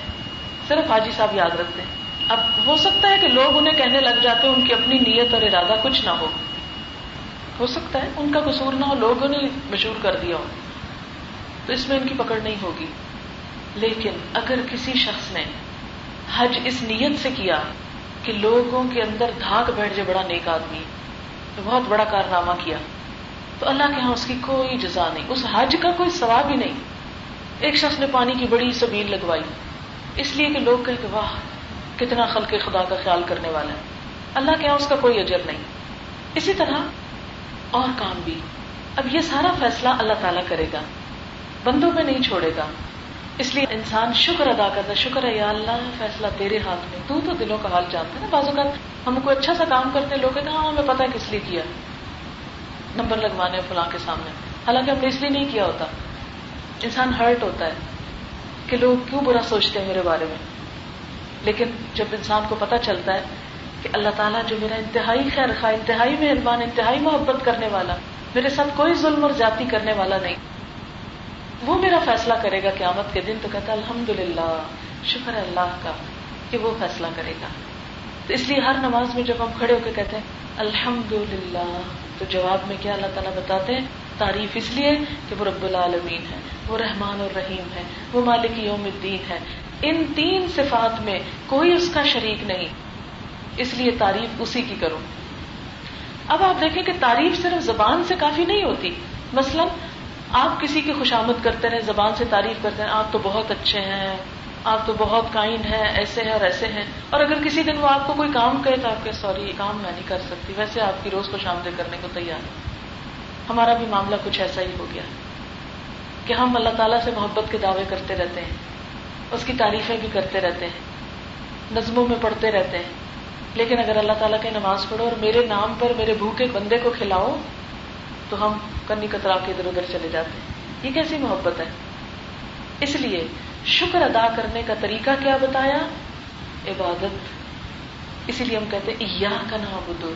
صرف حاجی صاحب یاد رکھتے ہیں۔ اب ہو سکتا ہے کہ لوگ انہیں کہنے لگ جاتے ہیں ان کی اپنی نیت اور ارادہ کچھ نہ ہو۔ ہو سکتا ہے ان کا قصور نہ ہو لوگوں نے مشہور کر دیا ہو۔ تو اس میں ان کی پکڑ نہیں ہوگی۔ لیکن اگر کسی شخص نے حج اس نیت سے کیا کہ لوگوں کے اندر دھاک بیٹھ جائے بڑا نیک آدمی۔ تو بہت بڑا کارنامہ کیا۔ تو اللہ کے یہاں اس کی کوئی جزا نہیں، اس حج کا کوئی ثواب ہی نہیں۔ ایک شخص نے پانی کی بڑی سبیل لگوائی۔ اس لیے کہ لوگ کہ واہ، کتنا خلق خدا کا خیال کرنے والا ہے۔ اللہ کے یہاں اس کا کوئی اجر نہیں۔ اسی طرح اور کام بھی۔ اب یہ سارا فیصلہ اللہ تعالیٰ کرے گا۔ بندوں میں نہیں چھوڑے گا۔ اس لیے انسان شکر ادا کرتا ہے، شکر ہے یا اللہ، فیصلہ تیرے ہاتھ میں۔ تو تو دلوں کا حال جانتا ہے نا بعض اوقات۔ ہم کو اچھا سا کام کرتے لوگ کہتے ہاں ہمیں پتا کس لیے کیا۔ نمبر لگوانے فلاں کے سامنے۔ حالانکہ ہم نے اس لیے نہیں کیا ہوتا۔ انسان ہرٹ ہوتا ہے کہ لوگ کیوں برا سوچتے ہیں میرے بارے میں۔ لیکن جب انسان کو پتا چلتا ہے کہ اللہ تعالیٰ جو میرا انتہائی خیر خواہ، انتہائی مہربان، انتہائی محبت کرنے والا، میرے ساتھ کوئی ظلم اور جاتی کرنے والا نہیں۔ وہ میرا فیصلہ کرے گا قیامت کے دن تو کہتا الحمد للہ شکر اللہ کا کہ وہ فیصلہ کرے گا۔ تو اس لیے ہر نماز میں جب ہم کھڑے ہو کے کہتے ہیں الحمد للہ تو جواب میں کیا اللہ تعالیٰ بتاتے ہیں؟ تعریف اس لیے کہ وہ رب العالمین ہے، وہ رحمان اور رحیم ہے، وہ مالک یوم الدین ہے۔ ان تین صفات میں کوئی اس کا شریک نہیں، اس لیے تعریف اسی کی کروں اب آپ دیکھیں کہ تعریف صرف زبان سے کافی نہیں ہوتی۔ مثلا آپ کسی کی خوشامد کرتے رہے زبان سے تعریف کرتے ہیں آپ تو بہت اچھے ہیں، آپ تو بہت کائنڈ ہیں، ایسے ہیں اور ایسے ہیں۔ اور اگر کسی دن وہ آپ کو کوئی کام کہے تو آپ کے سوری کام میں نہیں کر سکتی۔ ویسے آپ کی روز کو شامدے کرنے کو تیار ہمارا بھی معاملہ کچھ ایسا ہی ہو گیا کہ ہم اللہ تعالیٰ سے محبت کے دعوے کرتے رہتے ہیں، اس کی تعریفیں بھی کرتے رہتے ہیں، نظموں میں پڑھتے رہتے ہیں۔ لیکن اگر اللہ تعالیٰ کی نماز پڑھو اور میرے نام پر میرے بھوکے بندے کو کھلاؤ تو ہم کنی کترا کے ادھر ادھر چلے جاتے ہیں۔ یہ کیسی محبت ہے؟ اس لیے شکر ادا کرنے کا طریقہ کیا بتایا؟ عبادت۔ اسی لیے ہم کہتے ہیں ایا کا نام بدو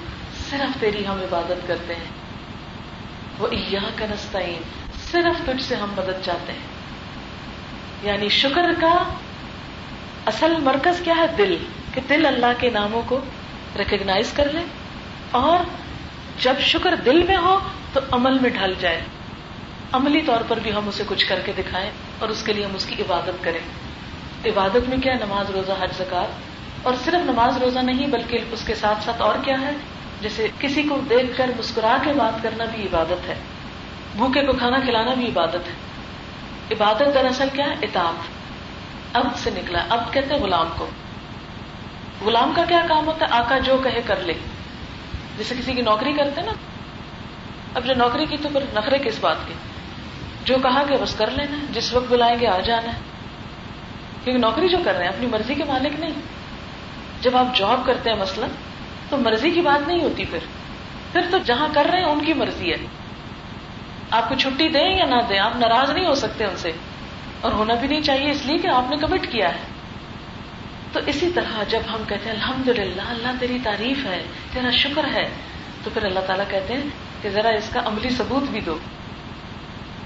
صرف تیری ہم عبادت کرتے ہیں۔ وہ ایا کا نستعین، صرف تجھ سے ہم مدد چاہتے ہیں۔ یعنی شکر کا اصل مرکز کیا ہے؟ دل۔ کہ دل اللہ کے ناموں کو ریکگنائز کر لے اور جب شکر دل میں ہو تو عمل میں ڈھل جائے۔ عملی طور پر بھی ہم اسے کچھ کر کے دکھائیں اور اس کے لیے ہم اس کی عبادت کریں۔ عبادت میں کیا نماز، روزہ، حج زکات اور صرف نماز، روزہ نہیں، بلکہ اس کے ساتھ ساتھ اور کیا ہے؟ جیسے کسی کو دیکھ کر مسکرا کے بات کرنا بھی عبادت ہے۔ بھوکے کو کھانا کھلانا بھی عبادت ہے۔ عبادت دراصل کیا ہے؟ اتاب اب سے نکلا، اب کہتے ہیں غلام کو۔ غلام کا کیا کام ہوتا ہے؟ آقا جو کہے کر لے۔ جیسے کسی کی نوکری کرتے نا، اب جو نوکری کی تو پھر نخرے کس بات کے جو کہا کہ بس کر لینا ہے جس وقت بلائیں گے آ جانا۔ ہے کیونکہ نوکری جو کر رہے ہیں، اپنی مرضی کے مالک نہیں۔ جب آپ جاب کرتے ہیں مثلا، تو مرضی کی بات نہیں ہوتی پھر۔ پھر تو جہاں کر رہے ہیں، ان کی مرضی ہے۔ آپ کو چھٹی دیں یا نہ دیں، آپ ناراض نہیں ہو سکتے ان سے۔ اور ہونا بھی نہیں چاہیے، اس لیے کہ آپ نے کمٹ کیا ہے۔ تو اسی طرح جب ہم کہتے ہیں الحمد للہ اللہ تیری تعریف ہے، تیرا شکر ہے، تو پھر اللہ تعالیٰ کہتے ہیں کہ ذرا اس کا عملی ثبوت بھی دو۔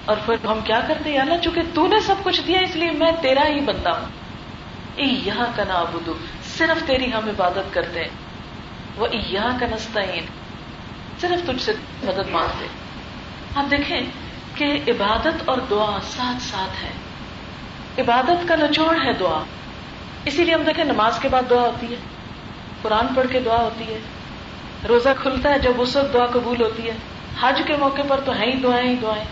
اور پھر ہم کیا کرتے ہیں؟ اللہ، چونکہ تو نے سب کچھ دیا، اس لیے میں تیرا ہی بنتا ہوں۔ یہاں کا نابدو صرف تیری ہم عبادت کرتے ہیں۔ وہ یہاں کا نستعین، صرف تجھ سے مدد مانگتے آپ دیکھیں کہ عبادت اور دعا ساتھ ساتھ ہے۔ عبادت کا نچوڑ ہے دعا۔ اسی لیے ہم دیکھیں نماز کے بعد دعا ہوتی ہے، قرآن پڑھ کے دعا ہوتی ہے، روزہ کھلتا ہے جب اس وقت دعا قبول ہوتی ہے۔ حج کے موقع پر تو ہیں ہی دعائیں ہی دعائیں۔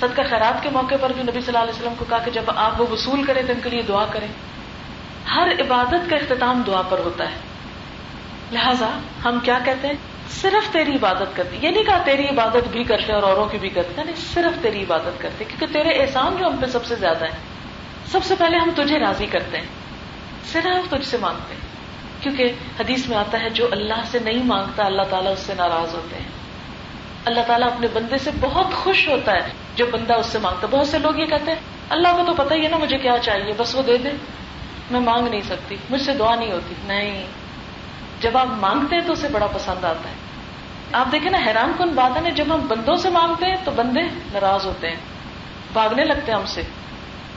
صدقہ خیرات کے موقع پر بھی نبی صلی اللہ علیہ وسلم کو کہا کہ جب آپ وہ وصول کریں تو ان کے لیے دعا کریں۔ ہر عبادت کا اختتام دعا پر ہوتا ہے۔ لہذا ہم کیا کہتے ہیں؟ صرف تیری عبادت کرتے۔ یہ نہیں کہا تیری عبادت بھی کرتے اور اوروں کی بھی کرتے۔ نہیں صرف تیری عبادت کرتے۔ کیونکہ تیرے احسان جو ہم پہ سب سے زیادہ ہے سب سے پہلے ہم تجھے راضی کرتے ہیں۔ صرف تجھ سے مانگتے ہیں۔ کیونکہ حدیث میں آتا ہے جو اللہ سے نہیں مانگتا، اللہ تعالیٰ اس سے ناراض ہوتے ہیں۔ اللہ تعالیٰ اپنے بندے سے بہت خوش ہوتا ہے جو بندہ اس سے مانگتا بہت سے لوگ یہ کہتے ہیں، اللہ کو تو پتا ہی ہے نا مجھے کیا چاہیے، بس وہ دے دے۔ میں مانگ نہیں سکتی، مجھ سے دعا نہیں ہوتی۔ نہیں۔ جب آپ مانگتے ہیں تو اسے بڑا پسند آتا ہے۔ آپ دیکھیں نا، حیران کن بات ہے نا، جب ہم بندوں سے مانگتے ہیں تو بندے ناراض ہوتے ہیں، بھاگنے لگتے ہیں ہم سے۔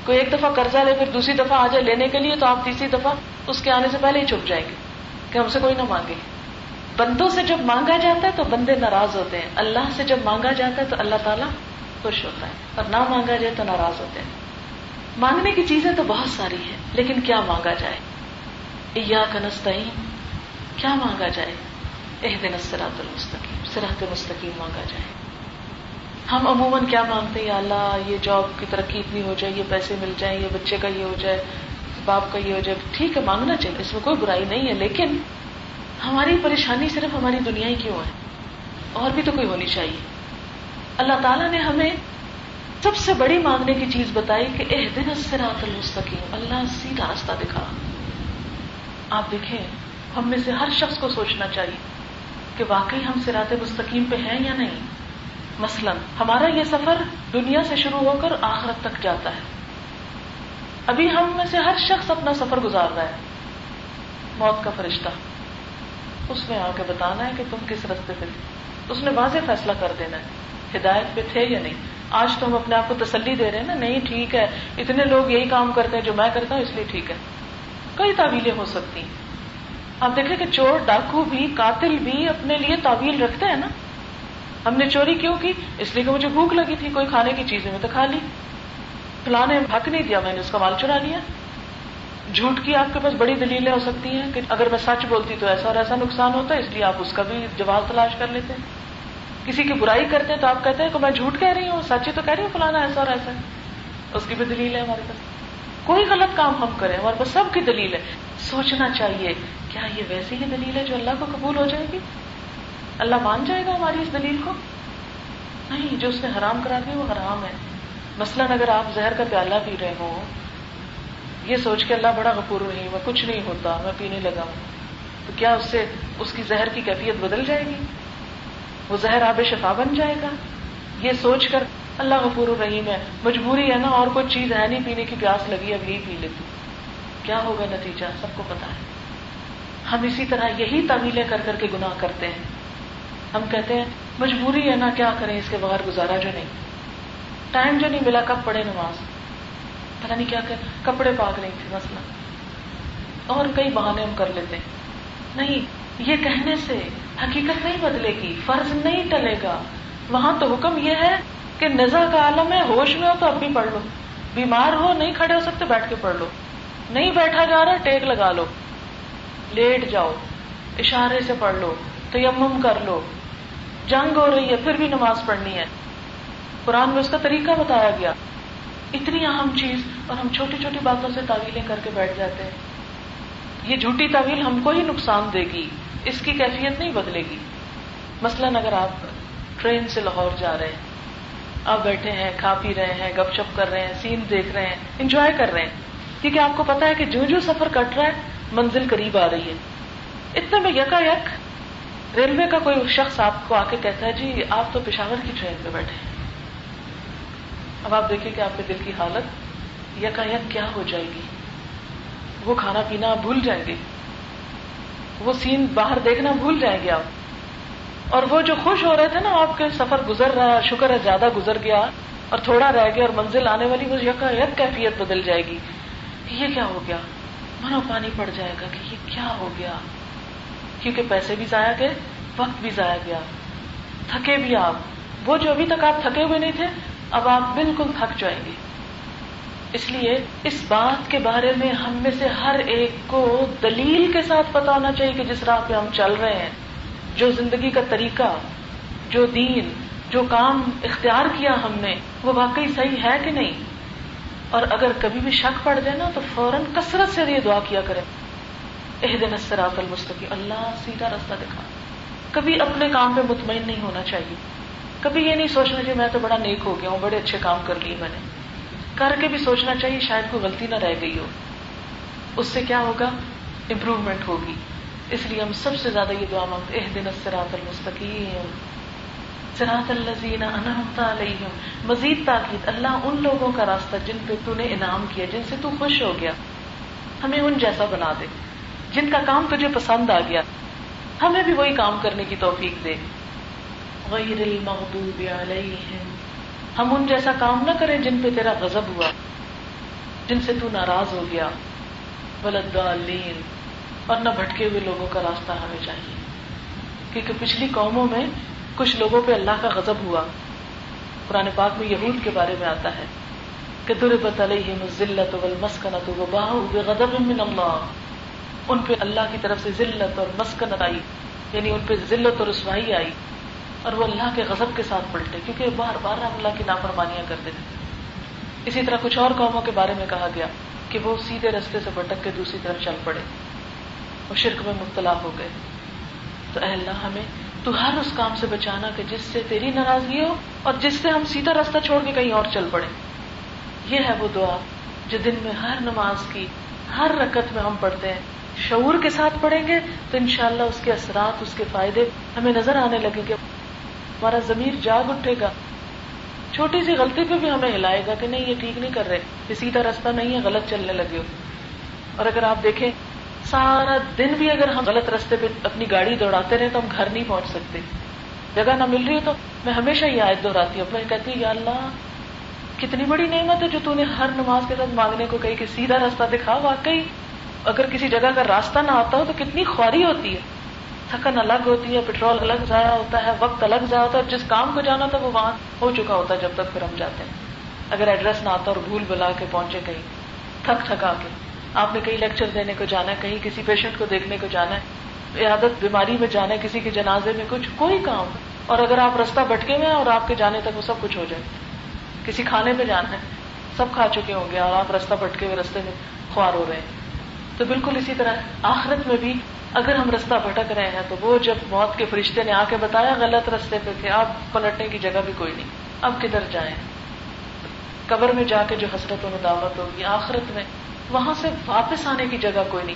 کوئی ایک دفعہ قرضہ لے، پھر دوسری دفعہ آ جائے لینے کے لیے تو آپ تیسری دفعہ اس کے آنے سے پہلے ہی چھپ جائیں گے کہ ہم سے کوئی نہ مانگے۔ بندوں سے جب مانگا جاتا ہے تو بندے ناراض ہوتے ہیں۔ اللہ سے جب مانگا جاتا ہے تو اللہ تعالیٰ خوش ہوتا ہے۔ اور نہ مانگا جائے تو ناراض ہوتے ہیں۔ مانگنے کی چیزیں تو بہت ساری ہیں، لیکن کیا مانگا جائے؟ یا کنستین کیا مانگا جائے؟ اح دن سراط المستقیم سراط مستقیم مانگا جائے۔ ہم عموماً کیا مانگتے ہیں؟ یا اللہ، یہ جاب کی ترقی اتنی ہو جائے، یہ پیسے مل جائیں، یہ بچے کا یہ ہو جائے، باپ کا یہ ہو جائے، ٹھیک ہے، مانگنا چاہیے، اس میں کوئی برائی نہیں ہے، لیکن ہماری پریشانی صرف ہماری دنیا ہی کیوں ہے؟ اور بھی تو کوئی ہونی چاہیے۔ اللہ تعالیٰ نے ہمیں سب سے بڑی مانگنے کی چیز بتائی کہ اح دن سراط المستقیم۔ اللہ سیدھا راستہ دکھا۔ آپ دیکھیں، ہم میں سے ہر شخص کو سوچنا چاہیے کہ واقعی ہم سرات مستقیم پہ ہیں یا نہیں۔ مثلا، ہمارا یہ سفر دنیا سے شروع ہو کر آخرت تک جاتا ہے۔ ابھی ہم میں سے ہر شخص اپنا سفر گزار رہا ہے۔ موت کا فرشتہ۔ اس میں آ کے بتانا ہے کہ تم کس رستے پہ تھے۔ اس نے واضح فیصلہ کر دینا ہے۔ ہدایت پہ تھے یا نہیں؟ آج تو ہم اپنے آپ کو تسلی دے رہے ہیں نا، نہیں ٹھیک ہے۔ اتنے لوگ یہی کام کرتے ہیں جو میں کرتا ہوں، اس لیے ٹھیک ہے۔ کئی تعویلیں ہو سکتی ہیں۔ آپ دیکھیں کہ چور، ڈاکو بھی، قاتل بھی اپنے لیے تعویل رکھتے ہیں نا۔ ہم نے چوری کیوں کی؟ اس لیے کہ مجھے بھوک لگی تھی، کوئی کھانے کی چیزیں میں تو کھا لی۔ فلاں نے حق نہیں دیا، میں نے اس کا مال چرا لیا۔ جھوٹ کی آپ کے پاس بڑی دلیلیں ہو سکتی ہیں کہ اگر میں سچ بولتی تو ایسا اور ایسا نقصان ہوتا ہے اس لیے آپ اس کا بھی جواب تلاش کر لیتے ہیں۔ کسی کی برائی کرتے ہیں تو آپ کہتے ہیں کہ میں جھوٹ کہہ رہی ہوں سچ ہی تو کہہ رہی ہوں فلانا ایسا اور ایسا۔ اس کی بھی دلیل ہے ہمارے پاس۔ کوئی غلط کام ہم کریں، ہمارے پاس سب کی دلیل ہے سوچنا چاہیے، کیا یہ ویسی ہی دلیل ہے جو اللہ کو قبول ہو جائے گی؟ اللہ مان جائے گا ہماری اس دلیل کو؟ نہیں، جو اس نے حرام کرا دیا وہ حرام ہے۔ مثلاً اگر آپ زہر کا پیالہ پی رہے ہو یہ سوچ کے اللہ بڑا غفور نہیں میں کچھ نہیں ہوتا، میں پینے لگا ہوں۔ تو کیا اس سے اس کی زہر کی کیفیت بدل جائے گی؟ وہ زہر آب شفا بن جائے گا؟ یہ سوچ کر اللہ غفور الرحیم ہے۔ مجبوری ہے نا، اور کوئی چیز ہے نہیں، پینے کی پیاس لگی اب یہی پی لیتی کیا ہوگا نتیجہ؟ سب کو پتا ہے۔ ہم اسی طرح یہی تعویلیں کر کر کے گناہ کرتے ہیں۔ ہم کہتے ہیں، مجبوری ہے نا، کیا کریں اس کے بغیر گزارا جو نہیں۔ ٹائم جو نہیں ملا، کب پڑھے نماز؟ پتا نہیں کیا کہ کپڑے پاک نہیں تھے، مسئلہ۔ اور کئی بہانے ہم کر لیتے۔ نہیں، یہ کہنے سے حقیقت نہیں بدلے گی، فرض نہیں ٹلے گا۔ وہاں تو حکم یہ ہے کہ نزا کا عالم ہے، ہوش میں ہو تو اب بھی پڑھ لو۔ بیمار ہو، نہیں کھڑے ہو سکتے، بیٹھ کے پڑھ لو۔ نہیں بیٹھا جا رہا، ٹیک لگا لو۔ لیٹ جاؤ، اشارے سے پڑھ لو، تیمم کر لو۔ جنگ ہو رہی ہے، پھر بھی نماز پڑھنی ہے۔ قرآن میں اس کا طریقہ بتایا گیا۔ اتنی اہم چیز اور ہم چھوٹی چھوٹی باتوں سے تعویلیں کر کے بیٹھ جاتے ہیں۔ یہ جھوٹی تعویل ہم کو ہی نقصان دے گی، اس کی کیفیت نہیں بدلے گی۔ مثلاً اگر آپ ٹرین سے لاہور جا رہے ہیں، آپ بیٹھے ہیں، کھا پی رہے ہیں، گپ شپ کر رہے ہیں، سین دیکھ رہے ہیں، انجوائے کر رہے ہیں۔ کیونکہ آپ کو پتا ہے کہ جو جو سفر کٹ رہا ہے، منزل قریب آ رہی ہے۔ اتنے میں یکا یک ریلوے کا کوئی شخص آپ کو آ کے کہتا ہے جی آپ تو پشاور کی ٹرین پہ بیٹھے ہیں۔ اب آپ دیکھیں کہ آپ کے دل کی حالت یکا یک کیا ہو جائے گی۔ وہ کھانا پینا آپ بھول جائیں گے۔ وہ سین باہر دیکھنا بھول جائیں گے آپ۔ اور وہ جو خوش ہو رہے تھے نا، آپ کے سفر گزر رہا ہے شکر ہے، زیادہ گزر گیا۔ اور تھوڑا رہ گیا اور منزل آنے والی وہ یکا یک کیفیت بدل جائے گی۔ یہ کیا ہو گیا؟ منو پانی پڑ جائے گا کہ یہ کیا ہو گیا؟ کیونکہ پیسے بھی ضائع گئے، وقت بھی ضائع گیا۔ تھکے بھی آپ۔ وہ جو ابھی تک آپ تھکے ہوئے نہیں تھے، اب آپ بالکل تھک جائیں گے۔ اس لیے اس بات کے بارے میں ہم میں سے ہر ایک کو دلیل کے ساتھ پتا ہونا چاہیے کہ جس راہ پہ ہم چل رہے ہیں، جو زندگی کا طریقہ، جو دین، جو کام اختیار کیا ہم نے، وہ واقعی صحیح ہے کہ نہیں؟ اور اگر کبھی بھی شک پڑ جائے نا، تو فوراً کثرت سے یہ دعا کیا کرے اح دن اسرات المستقی اللہ سیدھا راستہ دکھا۔ کبھی اپنے کام پہ مطمئن نہیں ہونا چاہیے۔ کبھی یہ نہیں سوچنا چاہیے، میں تو بڑا نیک ہو گیا ہوں، بڑے اچھے کام کر لیے میں نے۔ کر کے بھی سوچنا چاہیے شاید کوئی غلطی نہ رہ گئی ہو۔ اس سے کیا ہوگا؟ امپروومنٹ ہوگی۔ اس لیے ہم سب سے زیادہ یہ دعا مانگتے اح دن سراط المستقیم۔ سراط الزین انعمت علیہم۔ مزید تاکید، اللہ ان لوگوں کا راستہ جن پہ تو نے انعام کیا، جن سے تو خوش ہو گیا، ہمیں ان جیسا بنا دے۔ جن کا کام تجھے پسند آ گیا، ہمیں بھی وہی کام کرنے کی توفیق دے۔ غیر المغضوب علیہم۔ ہم ان جیسا کام نہ کریں جن پہ تیرا غضب ہوا، جن سے تو ناراض ہو گیا۔ ولدالین۔ اور نہ بھٹکے ہوئے لوگوں کا راستہ ہمیں چاہیے۔ کیونکہ پچھلی قوموں میں کچھ لوگوں پہ اللہ کا غضب ہوا۔ قرآن پاک میں یہود کے بارے میں آتا ہے کہ دربت علیہم الذلت والمسکنت وباہو بغضب من اللہ۔ ان پہ اللہ کی طرف سے ذلت اور مسکنت آئی یعنی ان پہ ذلت اور رسوائی آئی، اور وہ اللہ کے غضب کے ساتھ پلٹے، کیونکہ بار بار اللہ کی نافرمانیاں کرتے تھے اسی طرح کچھ اور قوموں کے بارے میں کہا گیا کہ وہ سیدھے رستے سے بھٹک کے دوسری طرف چل پڑے وہ شرک میں مبتلا ہو گئے۔ تو اے اللہ، ہمیں تو ہر اس کام سے بچانا کہ جس سے تیری ناراضگی ہو اور جس سے ہم سیدھا راستہ چھوڑ کے کہیں اور چل پڑے۔ یہ ہے وہ دعا جو دن میں ہر نماز کی ہر رکت میں ہم پڑھتے ہیں۔ شعور کے ساتھ پڑھیں گے تو انشاءاللہ اس کے اثرات، اس کے فائدے ہمیں نظر آنے لگیں گے۔ ہمارا ضمیر جاگ اٹھے گا۔ چھوٹی سی غلطی پہ بھی ہمیں ہلائے گا کہ نہیں، یہ ٹھیک نہیں کر رہے۔ یہ سیدھا راستہ نہیں ہے، غلط چلنے لگے۔ ہو اور اگر آپ دیکھیں، سارا دن بھی اگر ہم غلط رستے پہ اپنی گاڑی دوڑاتے رہے تو ہم گھر نہیں پہنچ سکتے۔ جگہ نہ مل رہی ہو تو میں ہمیشہ یہ آیت دوہراتی ہوں۔ میں کہتی ہوں، یا اللہ، کتنی بڑی نعمت ہے جو تو نے ہر نماز کے ساتھ مانگنے کو کہی کہ سیدھا راستہ دکھا، واقعی اگر کسی جگہ کا راستہ نہ آتا ہو تو کتنی خواری ہوتی ہے۔ تھکن الگ ہوتی ہے پیٹرول الگ ضائع ہوتا ہے، وقت الگ ضائع ہوتا ہے جس کام کو جانا تھا وہ وہاں ہو چکا ہوتا ہے جب تک پھر ہم جاتے ہیں۔ اگر ایڈریس نہ آتا اور بھول بلا کے پہنچے کہیں، تھک تھکا کے۔ آپ نے کہیں لیکچر دینے کو جانا ہے، کہیں کسی پیشنٹ کو دیکھنے کو جانا ہے۔ عادت بیماری میں جانا ہے، کسی کے جنازے میں کچھ، کوئی کام۔ اور اگر آپ رستہ بھٹکے ہوئے ہیں اور آپ کے جانے تک وہ سب کچھ ہو جائے۔ کسی کھانے میں جانا ہے، سب کھا چکے ہوں گے اور آپ رستہ بھٹکے ہوئے رستے میں خوار ہو رہے ہیں۔ تو بالکل اسی طرح آخرت میں بھی اگر ہم رستہ بھٹک رہے ہیں تو وہ جب موت کے فرشتے نے آ کے بتایا غلط رستے پہ تھے آپ پلٹنے کی جگہ بھی کوئی نہیں، اب کدھر جائیں؟ قبر میں جا کے جو حسرت و ندامت ہوگی آخرت میں، وہاں سے واپس آنے کی جگہ کوئی نہیں۔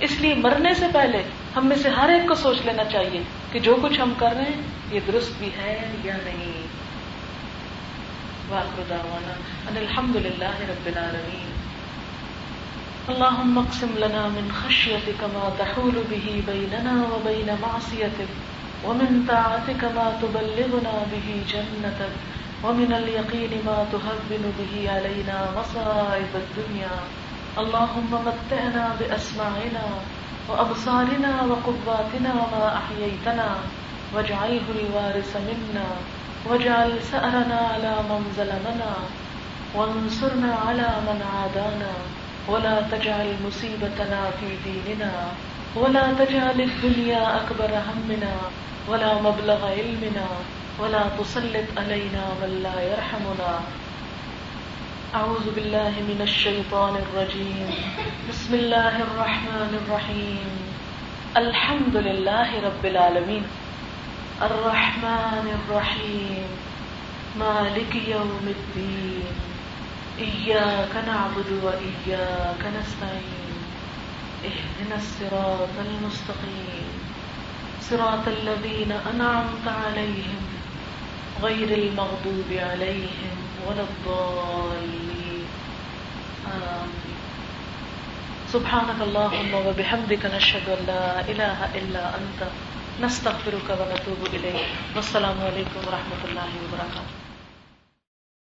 اس لیے مرنے سے پہلے ہم میں سے ہر ایک کو سوچ لینا چاہیے کہ جو کچھ ہم کر رہے ہیں، یہ درست بھی ہے یا نہیں۔ الحمد للہ رب العالمین۔ اللهم اقسم لنا من خشيتك ما تحول به بيننا وبين معصيتك ومن طاعتك ما تبلغنا به جنتك ومن اليقين ما تهون به علينا مصائب الدنيا. اللهم متعنا بأسماعنا وأبصارنا وقواتنا ما أحييتنا واجعله الوارث منا واجعل سأرنا على من ظلمنا وانصرنا على من عادانا. ولا تجعل مصيبتنا في ديننا ولا تجعل الدنيا أكبر همنا ولا مبلغ علمنا ولا تسلط علينا من لا يرحمنا. أعوذ بالله من الشيطان الرجيم. بسم الله الرحمن الرحيم. الحمد لله رب العالمين. الرحمن الرحيم. مالك يوم الدين. إياك نعبد وإياك نستعين اهدنا الصراط المستقيم. صراط الذين أنعمت عليهم غير المغضوب عليهم ولا الضالين. آمين. سبحانك اللهم وبحمدك نشهد أن لا إله إلا أنت. نستغفرك ونتوب إليك. والسلام عليكم ورحمة الله وبركاته.